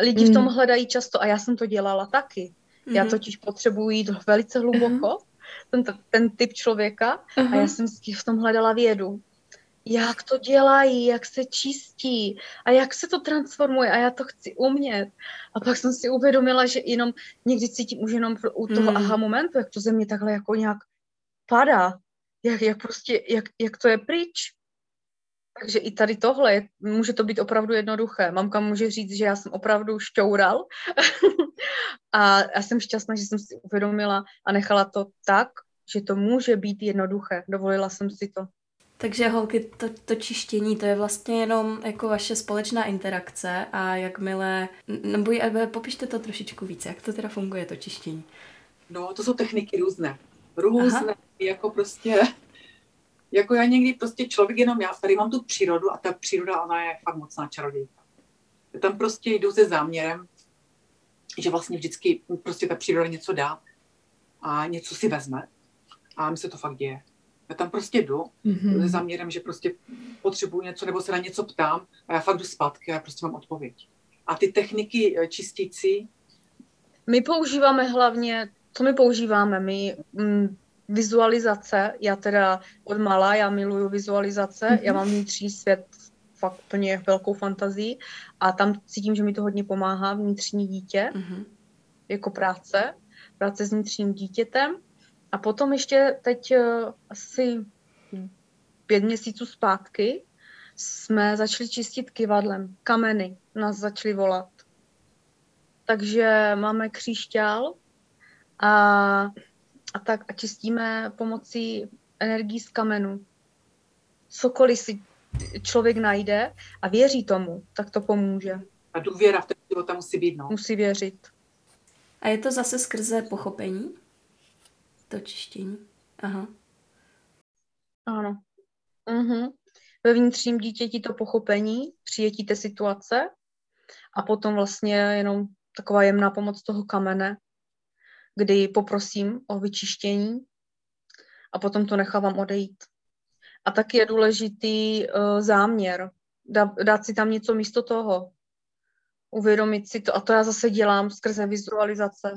Lidi v tom mm. hledají často a já jsem to dělala taky. Já mm-hmm. totiž potřebuji jít velice hluboko, uh-huh. ten, ten typ člověka a já jsem v tom hledala vědu. Jak to dělají, jak se čistí a jak se to transformuje a já to chci umět. A pak jsem si uvědomila, že jenom někdy cítím už jenom u toho mm. aha momentu, jak to ze mě takhle jako nějak padá. Jak, jak prostě, jak, jak to je pryč. Takže i tady tohle, může to být opravdu jednoduché. Mamka může říct, že já jsem opravdu šťoural [laughs] a já jsem šťastná, že jsem si uvědomila a nechala to tak, že to může být jednoduché. Dovolila jsem si to. Takže holky, to, to čištění, to je vlastně jenom jako vaše společná interakce a jakmile, nebo popište to trošičku více, jak to teda funguje, to čištění. No, to jsou techniky různé. Různé, Aha. jako prostě jako já někdy prostě člověk jenom, já tady mám tu přírodu a ta příroda, ona je fakt mocná čarodějka. Já tam prostě jdu se záměrem, že vlastně vždycky prostě ta příroda něco dá a něco si vezme a mi se to fakt děje. Já tam prostě jdu mm-hmm. se záměrem, že prostě potřebuji něco nebo se na něco ptám a já fakt jdu zpátky a já prostě mám odpověď. A ty techniky eh, čistící? My používáme hlavně, co my používáme? My mm, vizualizace, já teda od malá, já miluju vizualizace, mm-hmm. já mám vnitřní svět fakt plně velkou fantazii a tam cítím, že mi to hodně pomáhá vnitřní dítě, mm-hmm. jako práce, práce s vnitřním dítětem. A potom ještě teď uh, asi pět měsíců zpátky jsme začali čistit kivadlem. Kameny nás začaly volat. Takže máme kříšťál a a tak a čistíme pomocí energií z kamenu. Cokoliv si člověk najde a věří tomu, tak to pomůže. A důvěra v ten života musí být, no. Musí věřit. A je to zase skrze pochopení? To čištění? Aha. Ano. Mhm. Ve vnitřním dítěti to pochopení, přijetí té situace a potom vlastně jenom taková jemná pomoc toho kamene, kdy poprosím o vyčištění a potom to nechávám odejít. A taky je důležitý uh, záměr, dá, dát si tam něco místo toho, uvědomit si to. A to já zase dělám skrze vizualizace.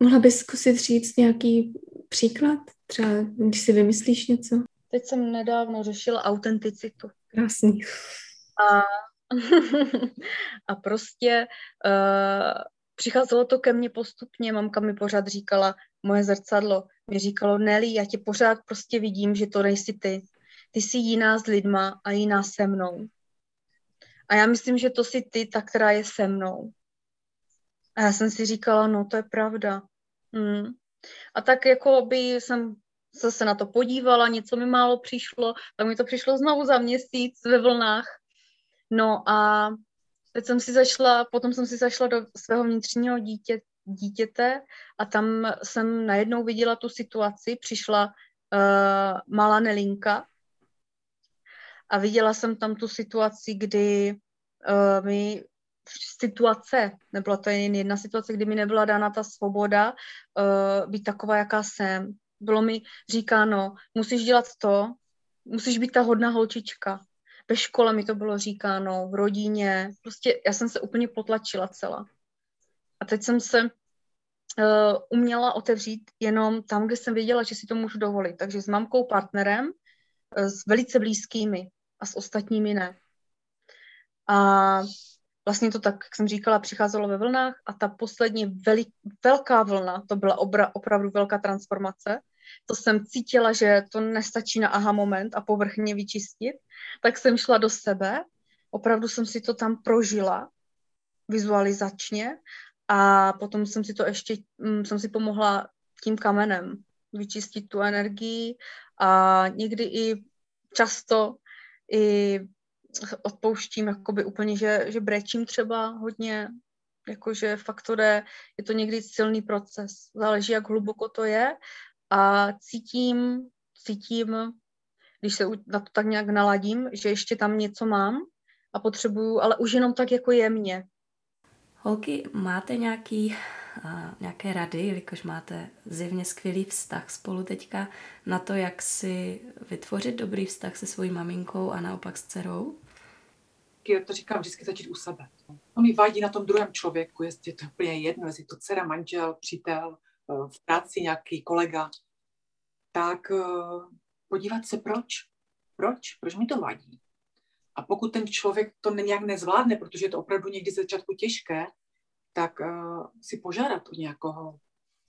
Mohla bys zkusit říct nějaký příklad? Třeba, když si vymyslíš něco? Teď jsem nedávno řešila autenticitu. Krásný. A, [laughs] a prostě uh, přicházelo to ke mně postupně. Mamka mi pořád říkala, moje zrcadlo mi říkalo, Nelly, já tě pořád prostě vidím, že to nejsi ty. Ty jsi jiná s lidma a jiná se mnou. A já myslím, že to jsi ty, ta, která je se mnou. A já jsem si říkala, no to je pravda. Hmm. A tak jako by jsem se na to podívala, něco mi málo přišlo, tak mi to přišlo znovu za měsíc ve vlnách. No a teď jsem si zašla, potom jsem si zašla do svého vnitřního dítě, dítěte a tam jsem najednou viděla tu situaci, přišla uh, malá Nelinka a viděla jsem tam tu situaci, kdy uh, mi situace, nebyla to jen jedna situace, kdy mi nebyla dána ta svoboda uh, být taková, jaká jsem. Bylo mi říkáno, musíš dělat to, musíš být ta hodná holčička. Ve škole mi to bylo říkáno, v rodině. Prostě já jsem se úplně potlačila celá. A teď jsem se uh, uměla otevřít jenom tam, kde jsem věděla, že si to můžu dovolit. Takže s mamkou, partnerem, uh, s velice blízkými a s ostatními ne. A vlastně to tak, jak jsem říkala, přicházelo ve vlnách a ta poslední velik, velká vlna, to byla obra, opravdu velká transformace, to jsem cítila, že to nestačí na aha moment a povrchně vyčistit, tak jsem šla do sebe, opravdu jsem si to tam prožila vizualizačně a potom jsem si to ještě, mm, jsem si pomohla tím kamenem vyčistit tu energii a někdy i často i odpouštím jakoby úplně, že, že brečím třeba hodně, jakože fakt to jde, je to někdy silný proces, záleží, jak hluboko to je a cítím, cítím, když se na to tak nějak naladím, že ještě tam něco mám a potřebuju, ale už jenom tak jako jemně. Holky, máte nějaký, uh, nějaké rady, jelikož máte zjevně skvělý vztah spolu teďka na to, jak si vytvořit dobrý vztah se svojí maminkou a naopak s dcerou? Já to říkám vždycky začít u sebe. On mi vadí na tom druhém člověku, jestli je to úplně jedno, jestli to dcera, manžel, přítel, v práci nějaký kolega, tak eh, podívat se proč. Proč? Proč mi to vadí? A pokud ten člověk to nějak nezvládne, protože je to opravdu někdy z začátku těžké, tak uh, si požádat u nějakého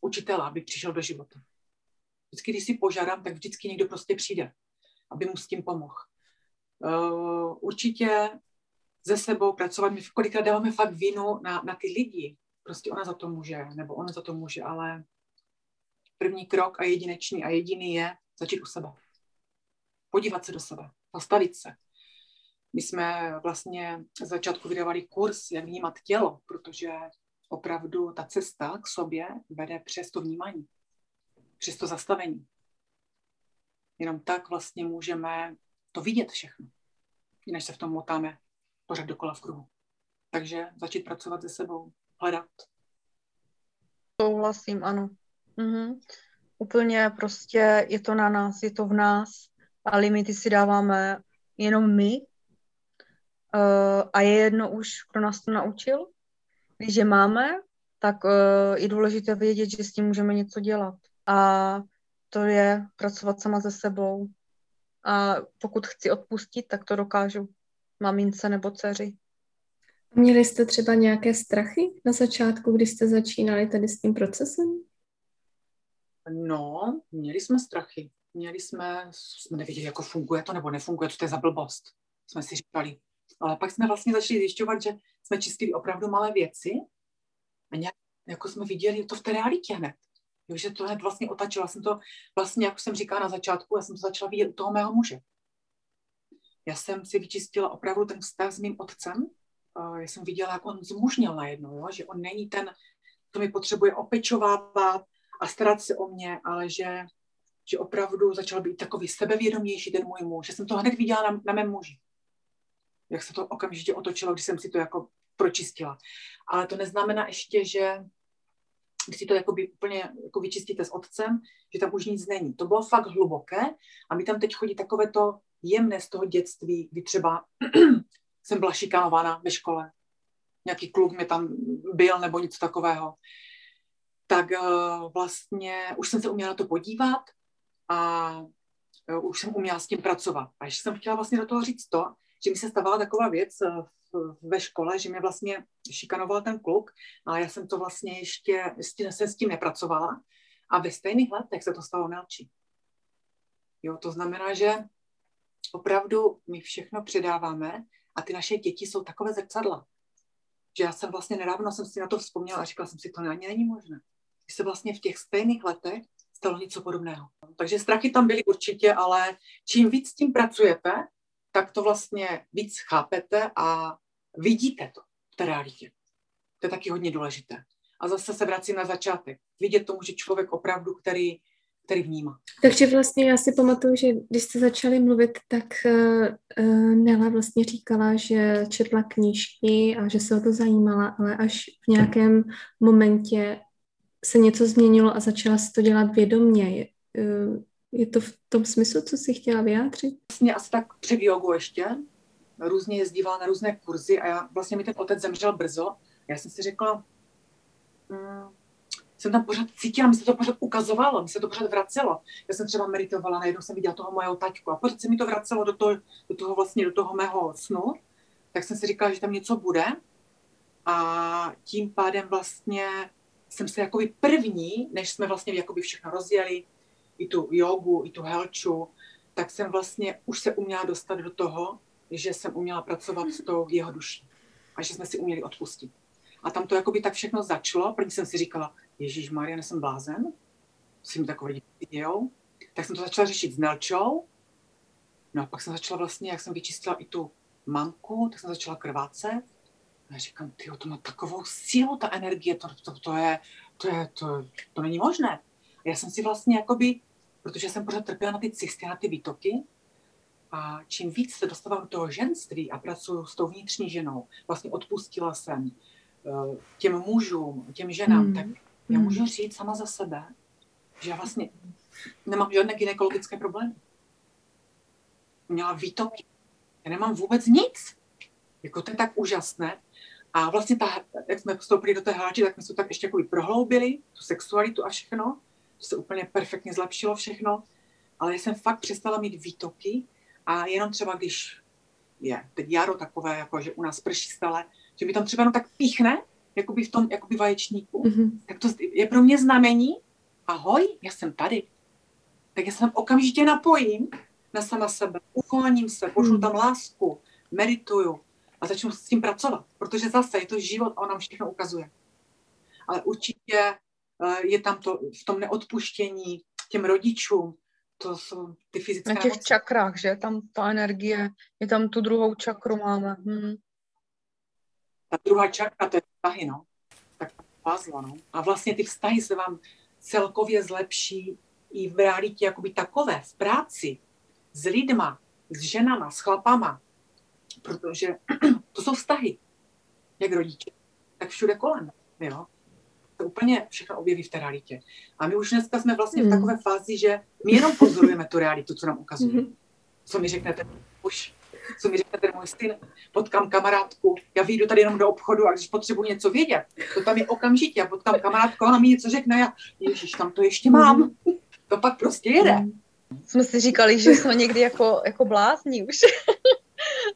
učitela, aby přišel do života. Vždycky, když si požádám, tak vždycky někdo prostě přijde, aby mu s tím pomohl. Určitě ze sebou pracovat. My kolikrát dáváme fakt vinu na, na ty lidi. Prostě ona za to může, nebo ona za to může, ale první krok a jedinečný a jediný je začít u sebe. Podívat se do sebe, zastavit se. My jsme vlastně z začátku vydávali kurz, jak vnímat tělo, protože opravdu ta cesta k sobě vede přes to vnímání, přes to zastavení. Jenom tak vlastně můžeme to vidět všechno, jinak se v tom motáme pořád dokola v kruhu. Takže začít pracovat se sebou, hledat. Souhlasím, ano. Mhm. Úplně prostě je to na nás, je to v nás a limity si dáváme jenom my. Uh, a je jedno už, kdo nás to naučil. Když je máme, tak uh, je důležité vědět, že s tím můžeme něco dělat. A to je pracovat sama se sebou. A pokud chci odpustit, tak to dokážu mamince nebo dceři. Měli jste třeba nějaké strachy na začátku, když jste začínali tady s tím procesem? No, měli jsme strachy. Měli jsme, jsme nevěděli, jako funguje to nebo nefunguje, co to je za blbost. Jsme si říkali. Ale pak jsme vlastně začali zjišťovat, že jsme čistili opravdu malé věci a nějak, jako jsme viděli to v té realitě hned. Jo, že to hned vlastně otačila. Jsem to vlastně, jak jsem říkala na začátku, já jsem to začala vidět u toho mého muže. Já jsem si vyčistila opravdu ten vztah s mým otcem. Já jsem viděla, jak on zmužnil najednou, jo? že on není ten, kdo mi potřebuje opečovávat a starat se o mě, ale že, že opravdu začal být takový sebevědomější ten můj muž. Že jsem to hned viděla na, na mém muži. Jak se to okamžitě otočilo, když jsem si to jako pročistila. Ale to neznamená ještě, že když si to jakoby úplně jako vyčistíte s otcem, že tam už nic není. To bylo fakt hluboké a mi tam teď chodí takové to jemné z toho dětství, kdy třeba jsem byla šikanována ve škole. Nějaký kluk mě tam byl nebo něco takového. Tak uh, vlastně už jsem se uměla to podívat a uh, už jsem uměla s tím pracovat. A ještě jsem chtěla vlastně do toho říct to, že mi se stávala taková věc uh, ve škole, že mě vlastně šikanoval ten kluk, ale já jsem to vlastně ještě, ještě jsem s tím nepracovala. A ve stejných letech se to stalo Nelči. Jo, to znamená, že opravdu my všechno předáváme a ty naše děti jsou takové zrcadla. Že já jsem vlastně nedávno jsem si na to vzpomněla a říkala jsem si, to ani není možné. Že se vlastně v těch stejných letech stalo něco podobného. Takže strachy tam byly určitě, ale čím víc s tím pracujete, tak to vlastně víc chápete a vidíte to v té realitě. To je taky hodně důležité. A zase se vracím na začátek. Vidět tomu, že člověk opravdu, který, který vnímá. Takže vlastně já si pamatuju, že když jste začali mluvit, tak uh, Nela vlastně říkala, že četla knížky a že se o to zajímala, ale až v nějakém momentě se něco změnilo a začala si to dělat vědomně. Je, uh, je to v tom smyslu, co si chtěla vyjádřit? Vlastně asi tak před jogu ještě, různě jezdívala na různé kurzy a já, vlastně mi ten otec zemřel brzo. Já jsem si řekla, mm, jsem tam pořád cítila, mi se to pořád ukazovalo, mi se to pořád vracelo. Já jsem třeba meditovala, najednou jsem viděla toho mojeho taťku a pořád se mi to vracelo do toho, do toho vlastně, do toho mého snu. Tak jsem si říkala, že tam něco bude a tím pádem vlastně jsem se jakoby první, než jsme vlastně jakoby všechno rozjeli, i tu jogu, i tu helču, tak jsem vlastně už se uměla dostat do toho, že jsem uměla pracovat s tou jeho duší a že jsme si uměli odpustit. A tam to jakoby tak všechno začalo, první jsem si říkala, Ježíš Maria, jsem blázen, si mi takové dějou. Tak jsem to začala řešit s Nelčou, no a pak jsem začala vlastně, jak jsem vyčistila i tu mamku, tak jsem začala krvácet. A já říkám, ty to má takovou sílu, ta energie, to, to, to, je, to, je, to, to není možné. A já jsem si vlastně jakoby, protože jsem pořád trpěla na ty cysty, na ty výtoky, a čím víc se dostávám do toho ženství a pracuji s tou vnitřní ženou, vlastně odpustila jsem eh, těm mužům, těm ženám, mm. tak já můžu hmm. říct sama za sebe, že já vlastně nemám žádné gynekologické problémy. Měla výtoky. Já nemám vůbec nic. Jako to je tak úžasné. A vlastně ta, jak jsme vstoupili do té háči, tak jsme se tak ještě jako prohloubili, tu sexualitu a všechno. To se úplně perfektně zlepšilo všechno. Ale já jsem fakt přestala mít výtoky a jenom třeba, když je teď jaro takové, jako že u nás prší stále, že mi tam třeba jenom tak píchne, jakoby v tom jakoby vaječníku, mm-hmm. tak to je pro mě znamení, ahoj, já jsem tady. Tak já se tam okamžitě napojím na sama sebe, ukloním se, pošlu tam lásku, medituju a začnu s tím pracovat, protože zase je to život a on nám všechno ukazuje. Ale určitě eh, je tam to v tom neodpuštění těm rodičům, to jsou ty fyzické Na těch emoce. čakrách, že? Tam ta energie, je tam tu druhou čakru máme. Hmm. Ta druhá čakra, to je vztahy, no. Tak pázla, no. A vlastně ty vztahy se vám celkově zlepší i v realitě jakoby takové, v práci, s lidma, s ženama, s chlapama, protože [clears throat] to jsou vztahy, jak rodiče, tak všude kolem, jo to úplně všechno objeví v té realitě. A my už dneska jsme vlastně mm. v hmm. takové fázi, že my jenom pozorujeme tu realitu, co nám ukazuje. Mm. Co mi řeknete už, co mi řeknete můj syn, potkám kamarádku, já vyjdu tady jenom do obchodu a když potřebuji něco vědět, to tam je okamžitě, já potkám kamarádku, ona mi něco řekne, já, ježiš, tam to ještě mám. To pak prostě jede. Mm. Jsme si říkali, že jsme někdy jako, jako blázni už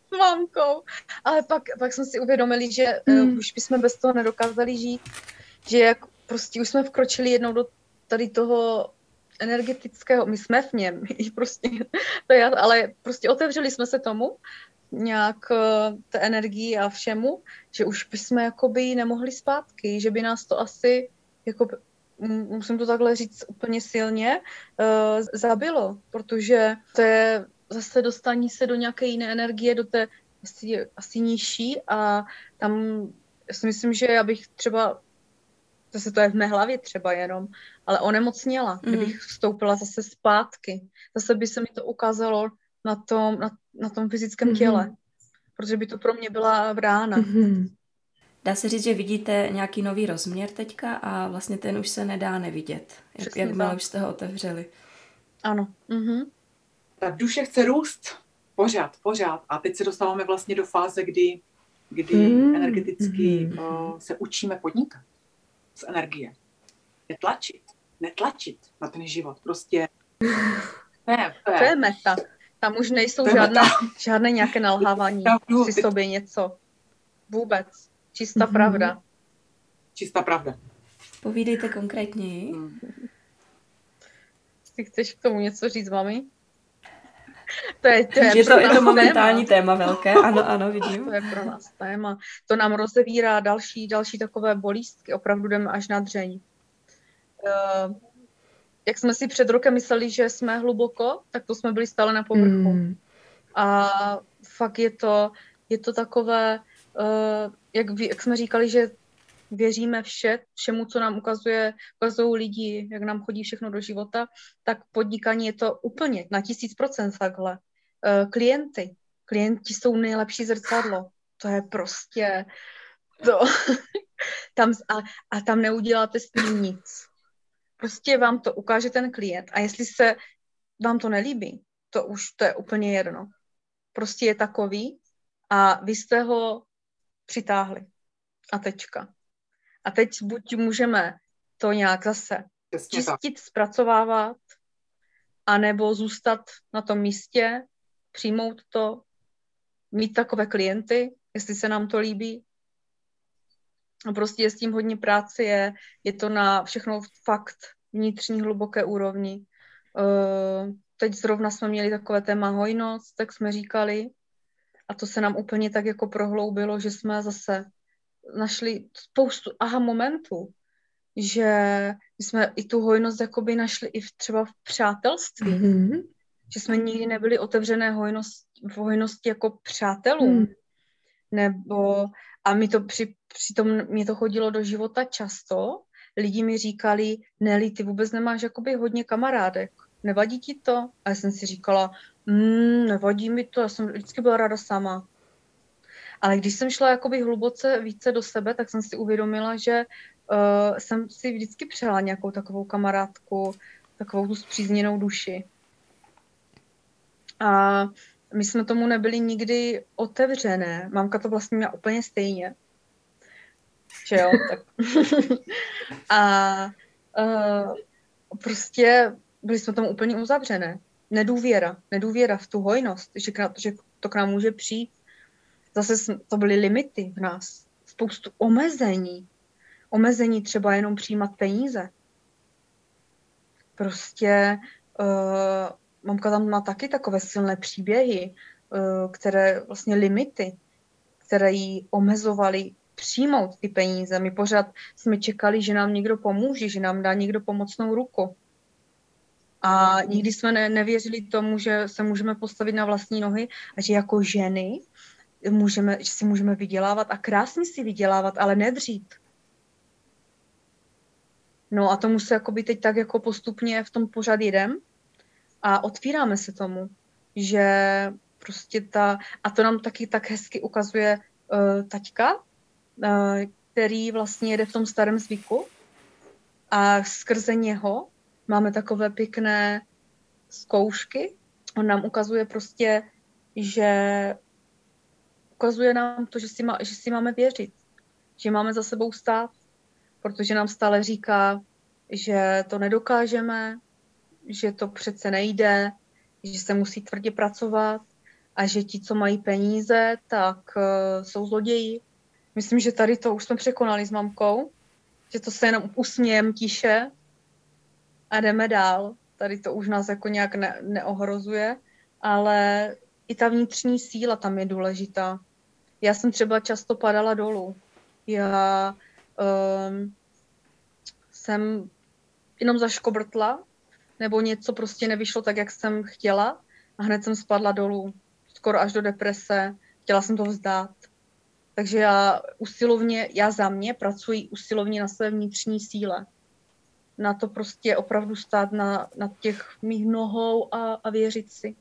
s mámkou, ale pak, pak jsme si uvědomili, že mm. uh, už bychom bez toho nedokázali žít že jak prostě už jsme vkročili jednou do tady toho energetického, my jsme v něm, [laughs] prostě, to je, ale prostě otevřeli jsme se tomu, nějak eh, té energii a všemu, že už bychom jakoby nemohli zpátky, že by nás to asi, jako, musím to takhle říct úplně silně, uh, zabilo, protože to je zase dostání se do nějaké jiné energie, do té asi, asi nižší a tam já si myslím, že já bych třeba, zase to je v mé hlavě třeba jenom, ale onemocněla, mm. kdybych vstoupila zase zpátky. Zase by se mi to ukázalo na tom, na, na tom fyzickém mm-hmm. těle, protože by to pro mě byla brána. Mm-hmm. Dá se říct, že vidíte nějaký nový rozměr teďka a vlastně ten už se nedá nevidět, jak, jakmile už jste ho otevřeli. Ano. Mm-hmm. Ta duše chce růst pořád, pořád. A teď se dostáváme vlastně do fáze, kdy, kdy mm. energeticky mm. Uh, se učíme podnikat z energie. Netlačit, netlačit na ten život. Prostě ne, to je meta. Tam už nejsou žádné, žádné nějaké nalhávání si sobě něco. Vůbec. Čistá mm-hmm. pravda. Čistá pravda. Povídejte konkrétněji. Mm. Ty chceš k tomu něco říct, mami? To je, to je, je, to, je to momentální téma. téma velké, ano, ano, vidím. To je pro nás téma. To nám rozevírá další, další takové bolístky, opravdu jdeme až na dřeň. Uh, jak jsme si před rokem mysleli, že jsme hluboko, tak to jsme byli stále na povrchu. Mm. A fakt je to, je to takové, uh, jak, jak jsme říkali, že věříme vše, všemu, co nám ukazuje, ukazují lidi, jak nám chodí všechno do života, tak podnikání je to úplně na tisíc procent takhle. Uh, klienty. Klienti jsou nejlepší zrcadlo. To je prostě to. [laughs] tam, a, a tam neuděláte s tím nic. Prostě vám to ukáže ten klient a jestli se vám to nelíbí, to už to je úplně jedno. Prostě je takový a vy jste ho přitáhli. A tečka. A teď buď můžeme to nějak zase Přesně čistit, tak. zpracovávat, anebo zůstat na tom místě, přijmout to, mít takové klienty, jestli se nám to líbí. A prostě je s tím hodně práce, je, je to na všechno fakt vnitřní hluboké úrovni. Uh, teď zrovna jsme měli takové téma hojnost, tak jsme říkali, a to se nám úplně tak jako prohloubilo, že jsme zase našli spoustu aha momentů, že jsme i tu hojnost jakoby našli i v, třeba v přátelství. Mm-hmm. Že jsme nikdy nebyli otevřené hojnost, v hojnosti jako přátelům. Mm. Nebo, a mi to při, přitom mě to chodilo do života často, lidi mi říkali, Nelly, ty vůbec nemáš jakoby hodně kamarádek, nevadí ti to? A já jsem si říkala, mm, nevadí mi to, já jsem vždycky byla ráda sama. Ale když jsem šla jakoby hluboce více do sebe, tak jsem si uvědomila, že uh, jsem si vždycky přela nějakou takovou kamarádku, takovou tu zpřízněnou duši. A my jsme tomu nebyli nikdy otevřené. Mamka to vlastně měla úplně stejně. Že jo? Tak. [laughs] a uh, prostě byli jsme tomu úplně uzavřené. Nedůvěra. Nedůvěra v tu hojnost, že, že to k nám může přijít Zase to byly limity v nás. Spoustu omezení. Omezení třeba jenom přijímat peníze. Prostě uh, mamka tam má taky takové silné příběhy, uh, které vlastně limity, které jí omezovaly přijmout ty peníze. My pořád jsme čekali, že nám někdo pomůže, že nám dá někdo pomocnou ruku. A nikdy jsme ne, nevěřili tomu, že se můžeme postavit na vlastní nohy a že jako ženy můžeme, že si můžeme vydělávat a krásně si vydělávat, ale nedřít. No a tomu se jakoby teď tak jako postupně v tom pořád jdem a otvíráme se tomu, že prostě ta, a to nám taky tak hezky ukazuje uh, taťka, který vlastně jede v tom starém zvyku a skrze něho máme takové pěkné zkoušky. On nám ukazuje prostě, že ukazuje nám to, že si, má, že si máme věřit, že máme za sebou stát, protože nám stále říká, že to nedokážeme, že to přece nejde, že se musí tvrdě pracovat a že ti, co mají peníze, tak uh, jsou zloději. Myslím, že tady to už jsme překonali s mamkou, že to se jenom usmějem tiše a jdeme dál. Tady to už nás jako nějak ne, neohrozuje, ale i ta vnitřní síla tam je důležitá. Já jsem třeba často padala dolů. Já um, jsem jenom zaškobrtla, nebo něco prostě nevyšlo tak, jak jsem chtěla a hned jsem spadla dolů, skoro až do deprese, chtěla jsem to vzdát. Takže já usilovně, já za mě pracuji usilovně na své vnitřní síle. Na to prostě opravdu stát na, na těch mých nohou a, a věřit si.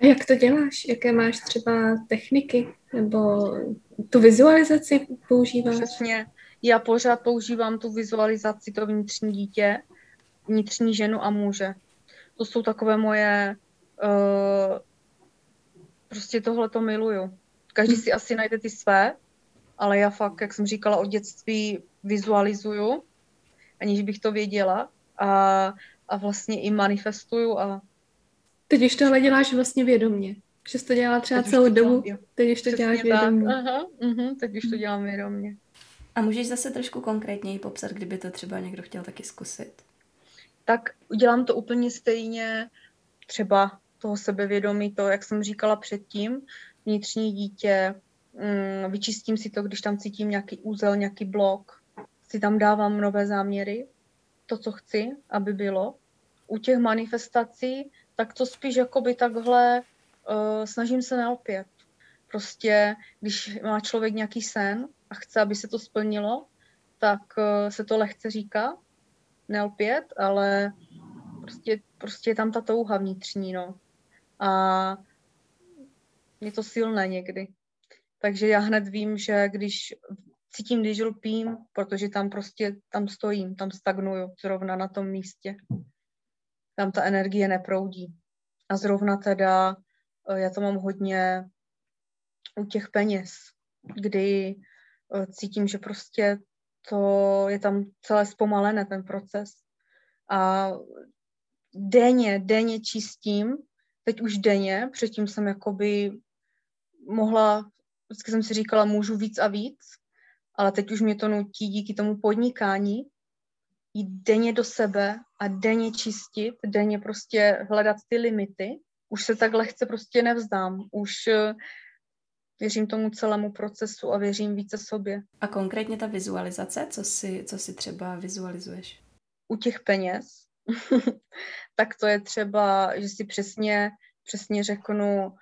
A jak to děláš? Jaké máš třeba techniky? Nebo tu vizualizaci používáš? Přesně. Já pořád používám tu vizualizaci, to vnitřní dítě, vnitřní ženu a muže. To jsou takové moje... Uh, prostě tohle to miluju. Každý si asi najde ty své, ale já fakt, jak jsem říkala, od dětství vizualizuju, aniž bych to věděla a, a vlastně i manifestuju a Teď už tohle děláš vlastně vědomně. Že jsi to dělala třeba teď celou dobu, dělám, teď už to Přesně děláš vědomně. Aha, uh-huh, teď už to dělám vědomně. A můžeš zase trošku konkrétněji popsat, kdyby to třeba někdo chtěl taky zkusit? Tak udělám to úplně stejně, třeba toho sebevědomí, to, jak jsem říkala předtím, vnitřní dítě, mm, vyčistím si to, když tam cítím nějaký úzel, nějaký blok, si tam dávám nové záměry, to, co chci, aby bylo. U těch manifestací tak to spíš jakoby takhle uh, snažím se nelpět. Prostě, když má člověk nějaký sen a chce, aby se to splnilo, tak uh, se to lehce říká, nelpět, ale prostě, prostě je tam ta touha vnitřní, no. A je to silné někdy. Takže já hned vím, že když cítím, když lpím, protože tam prostě, tam stojím, tam stagnuju zrovna na tom místě tam ta energie neproudí. A zrovna teda eh, já to mám hodně u těch peněz, kdy eh, cítím, že prostě to je tam celé zpomalené, ten proces. A denně, denně čistím, teď už denně, předtím jsem jakoby mohla, vždycky jsem si říkala, můžu víc a víc, ale teď už mě to nutí díky tomu podnikání, jít denně do sebe a denně čistit, denně prostě hledat ty limity. Už se tak lehce prostě nevzdám. Už eh, věřím tomu celému procesu a věřím více sobě. A konkrétně ta vizualizace, co si, co si třeba vizualizuješ? U těch peněz, [laughs] tak to je třeba, že si přesně, přesně řeknu,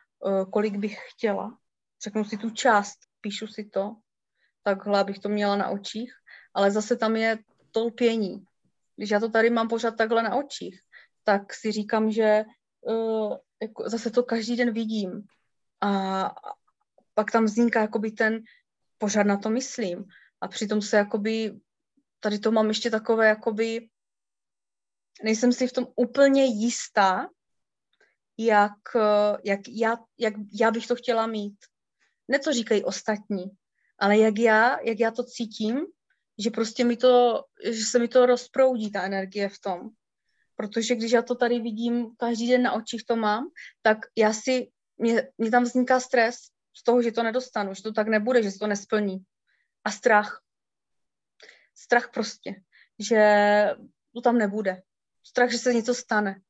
kolik bych chtěla. Řeknu si tu část, píšu si to, takhle, abych to měla na očích, ale zase tam je to lpění. Když já to tady mám pořád takhle na očích, tak si říkám, že uh, jako zase to každý den vidím. A pak tam vzniká jakoby ten, pořád na to myslím. A přitom se jakoby, tady to mám ještě takové jakoby, nejsem si v tom úplně jistá, jak, jak, já, jak já bych to chtěla mít. Ne co říkají ostatní, ale jak já, jak já to cítím že prostě mi to, že se mi to rozproudí, ta energie v tom. Protože když já to tady vidím, každý den na očích to mám, tak já si, mě, mě tam vzniká stres z toho, že to nedostanu, že to tak nebude, že se to nesplní. A strach. Strach prostě, že to tam nebude. Strach, že se něco stane.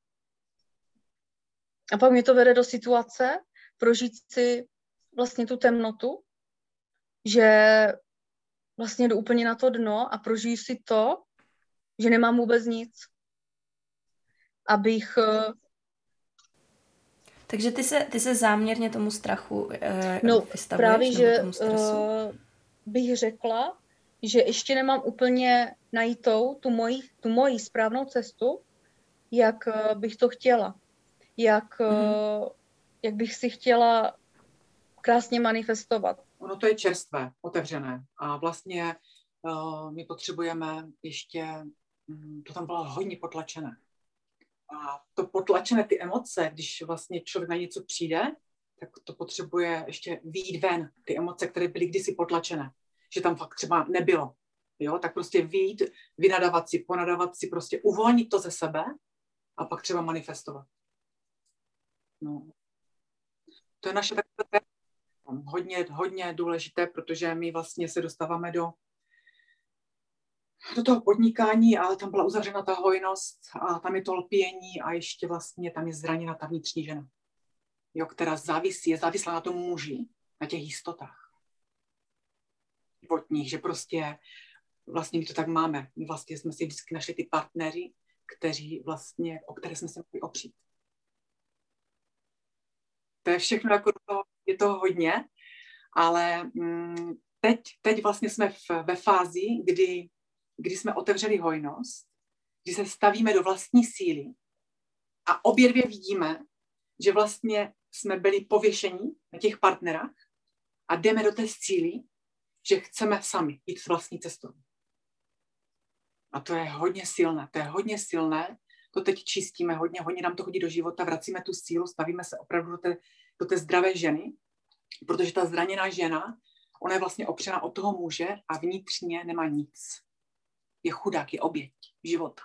A pak mě to vede do situace prožít si vlastně tu temnotu, že vlastně jdu úplně na to dno a prožiju si to, že nemám vůbec nic. Abych... Eh, Takže ty se, ty se záměrně tomu strachu eh, No právě, že tomu uh, bych řekla, že ještě nemám úplně najitou tu moji, tu moji správnou cestu, jak uh, bych to chtěla. Jak, mm-hmm. jak bych si chtěla krásně manifestovat. Ono to je čerstvé, otevřené. A vlastně uh, my potřebujeme ještě, um, to tam bylo hodně potlačené. A to potlačené, ty emoce, když vlastně člověk na něco přijde, tak to potřebuje ještě výjít ven, ty emoce, které byly kdysi potlačené. Že tam fakt třeba nebylo. Jo, tak prostě výjít, vynadávat si, ponadávat si, prostě uvolnit to ze sebe a pak třeba manifestovat. No. To je naše takové hodně, hodně důležité, protože my vlastně se dostáváme do, do toho podnikání a tam byla uzavřena ta hojnost a tam je to lpění a ještě vlastně tam je zraněna ta vnitřní žena, jo, která závisí, je závislá na tom muži, na těch jistotách životních, že prostě vlastně my to tak máme. My vlastně jsme si vždycky našli ty partnery, kteří vlastně, o které jsme se mohli opřít. To je všechno, jako je to hodně, ale mm, teď, teď vlastně jsme v, ve fázi, kdy, kdy jsme otevřeli hojnost, kdy se stavíme do vlastní síly a obě dvě vidíme, že vlastně jsme byli pověšení na těch partnerách a jdeme do té síly, že chceme sami jít s vlastní cestou. A to je hodně silné, to je hodně silné, to teď čistíme hodně, hodně nám to chodí do života, vracíme tu sílu, stavíme se opravdu do té, do té zdravé ženy, protože ta zraněná žena, ona je vlastně opřena od toho muže a vnitřně nemá nic. Je chudák, je oběť života.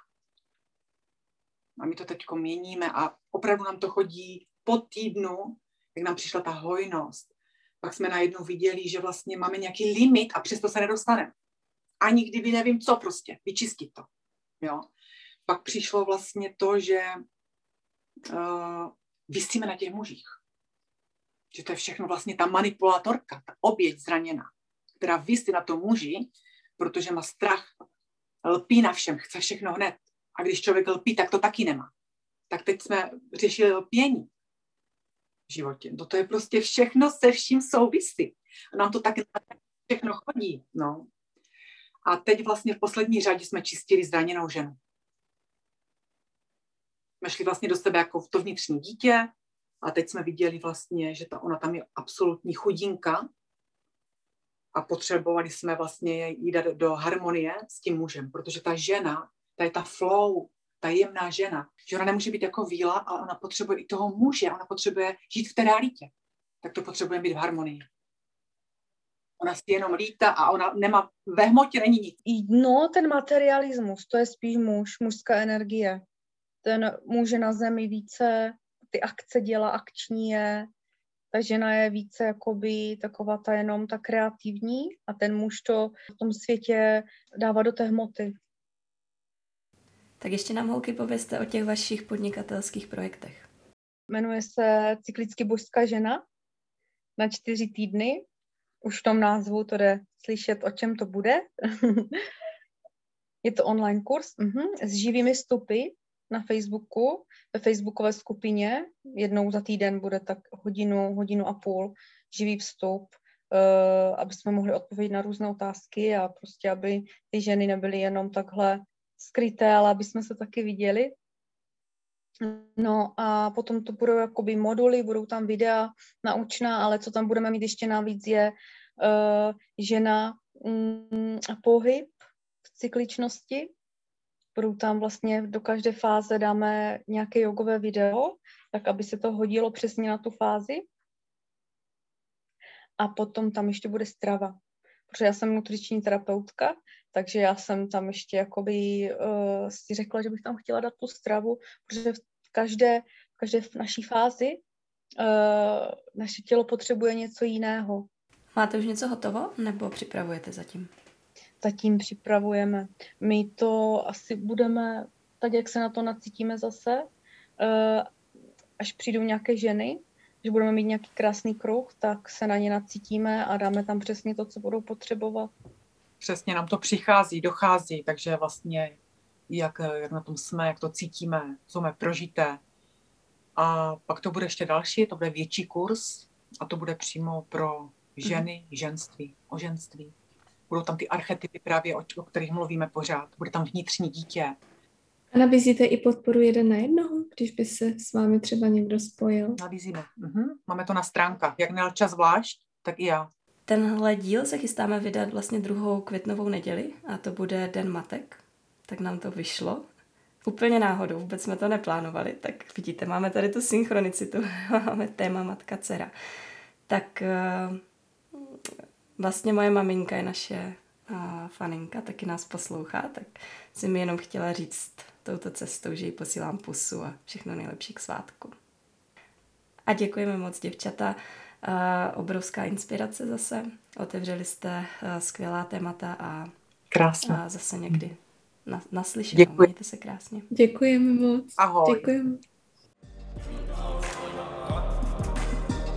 A my to teď měníme a opravdu nám to chodí po týdnu, jak nám přišla ta hojnost. Pak jsme najednou viděli, že vlastně máme nějaký limit a přesto se nedostaneme. Ani kdyby nevím co prostě, vyčistit to. Jo? Pak přišlo vlastně to, že uh, vysíme na těch mužích. Že to je všechno vlastně ta manipulátorka, ta oběť zraněná, která vysí na tom muži, protože má strach, lpí na všem, chce všechno hned. A když člověk lpí, tak to taky nemá. Tak teď jsme řešili lpění v životě. No to je prostě všechno se vším souvisí. A nám to tak všechno chodí. No. A teď vlastně v poslední řadě jsme čistili zraněnou ženu. Jsme šli vlastně do sebe jako to vnitřní dítě a teď jsme viděli vlastně, že ta, ona tam je absolutní chudinka a potřebovali jsme vlastně jít do harmonie s tím mužem, protože ta žena ta je ta flow, ta jemná žena, že ona nemůže být jako víla, ale ona potřebuje i toho muže, ona potřebuje žít v té realitě. Tak to potřebuje být v harmonii. Ona si jenom lítá a ona nemá, ve hmotě není nic. No, ten materialismus, to je spíš muž, mužská energie. Ten může na zemi více ty akce dělá, akční je, ta žena je více jakoby taková ta jenom ta kreativní a ten muž to v tom světě dává do té hmoty. Tak ještě nám, holky, povězte o těch vašich podnikatelských projektech. Jmenuje se Cyklicky božská žena na čtyři týdny. Už v tom názvu to jde slyšet, o čem to bude. [laughs] Je to online kurz uh-huh, s živými stupy na Facebooku, ve facebookové skupině. Jednou za týden bude tak hodinu, hodinu a půl živý vstup, uh, aby jsme mohli odpovědět na různé otázky a prostě, aby ty ženy nebyly jenom takhle skryté, ale aby jsme se taky viděli. No a potom to budou jakoby moduly, budou tam videa naučná, ale co tam budeme mít ještě navíc je uh, žena um, pohyb v cykličnosti. Budou tam vlastně do každé fáze dáme nějaké jogové video, tak aby se to hodilo přesně na tu fázi. A potom tam ještě bude strava. Protože já jsem nutriční terapeutka, takže já jsem tam ještě jakoby uh, si řekla, že bych tam chtěla dát tu stravu, protože v každé, v každé naší fázi uh, naše tělo potřebuje něco jiného. Máte už něco hotovo, nebo připravujete zatím? Zatím připravujeme. My to asi budeme, tak jak se na to nacítíme zase, uh, až přijdou nějaké ženy, že budeme mít nějaký krásný kruh, tak se na ně nacítíme a dáme tam přesně to, co budou potřebovat přesně nám to přichází, dochází, takže vlastně jak, jak na tom jsme, jak to cítíme, co máme prožité. A pak to bude ještě další, to bude větší kurz a to bude přímo pro ženy, mm. ženství, o ženství. Budou tam ty archetypy právě, o, o kterých mluvíme pořád. Bude tam vnitřní dítě. A nabízíte i podporu jeden na jednoho, když by se s vámi třeba někdo spojil? Nabízíme. Mhm. Máme to na stránkách. Jak Nelča zvlášť, tak i já. Tenhle díl se chystáme vydat vlastně druhou květnovou neděli a to bude Den matek. Tak nám to vyšlo. Úplně náhodou, vůbec jsme to neplánovali. Tak vidíte, máme tady tu synchronicitu, [laughs] máme téma matka dcera. Tak eh, vlastně moje maminka je naše eh, faninka, taky nás poslouchá, tak si mi jenom chtěla říct touto cestou, že jí posílám pusu a všechno nejlepší k svátku. A děkujeme moc, děvčata obrovská inspirace zase. Otevřeli jste uh, skvělá témata a, Krásně. a zase někdy na, naslyšenou. Děkuji. Mějte se krásně. Děkujeme moc. Ahoj. Děkujeme.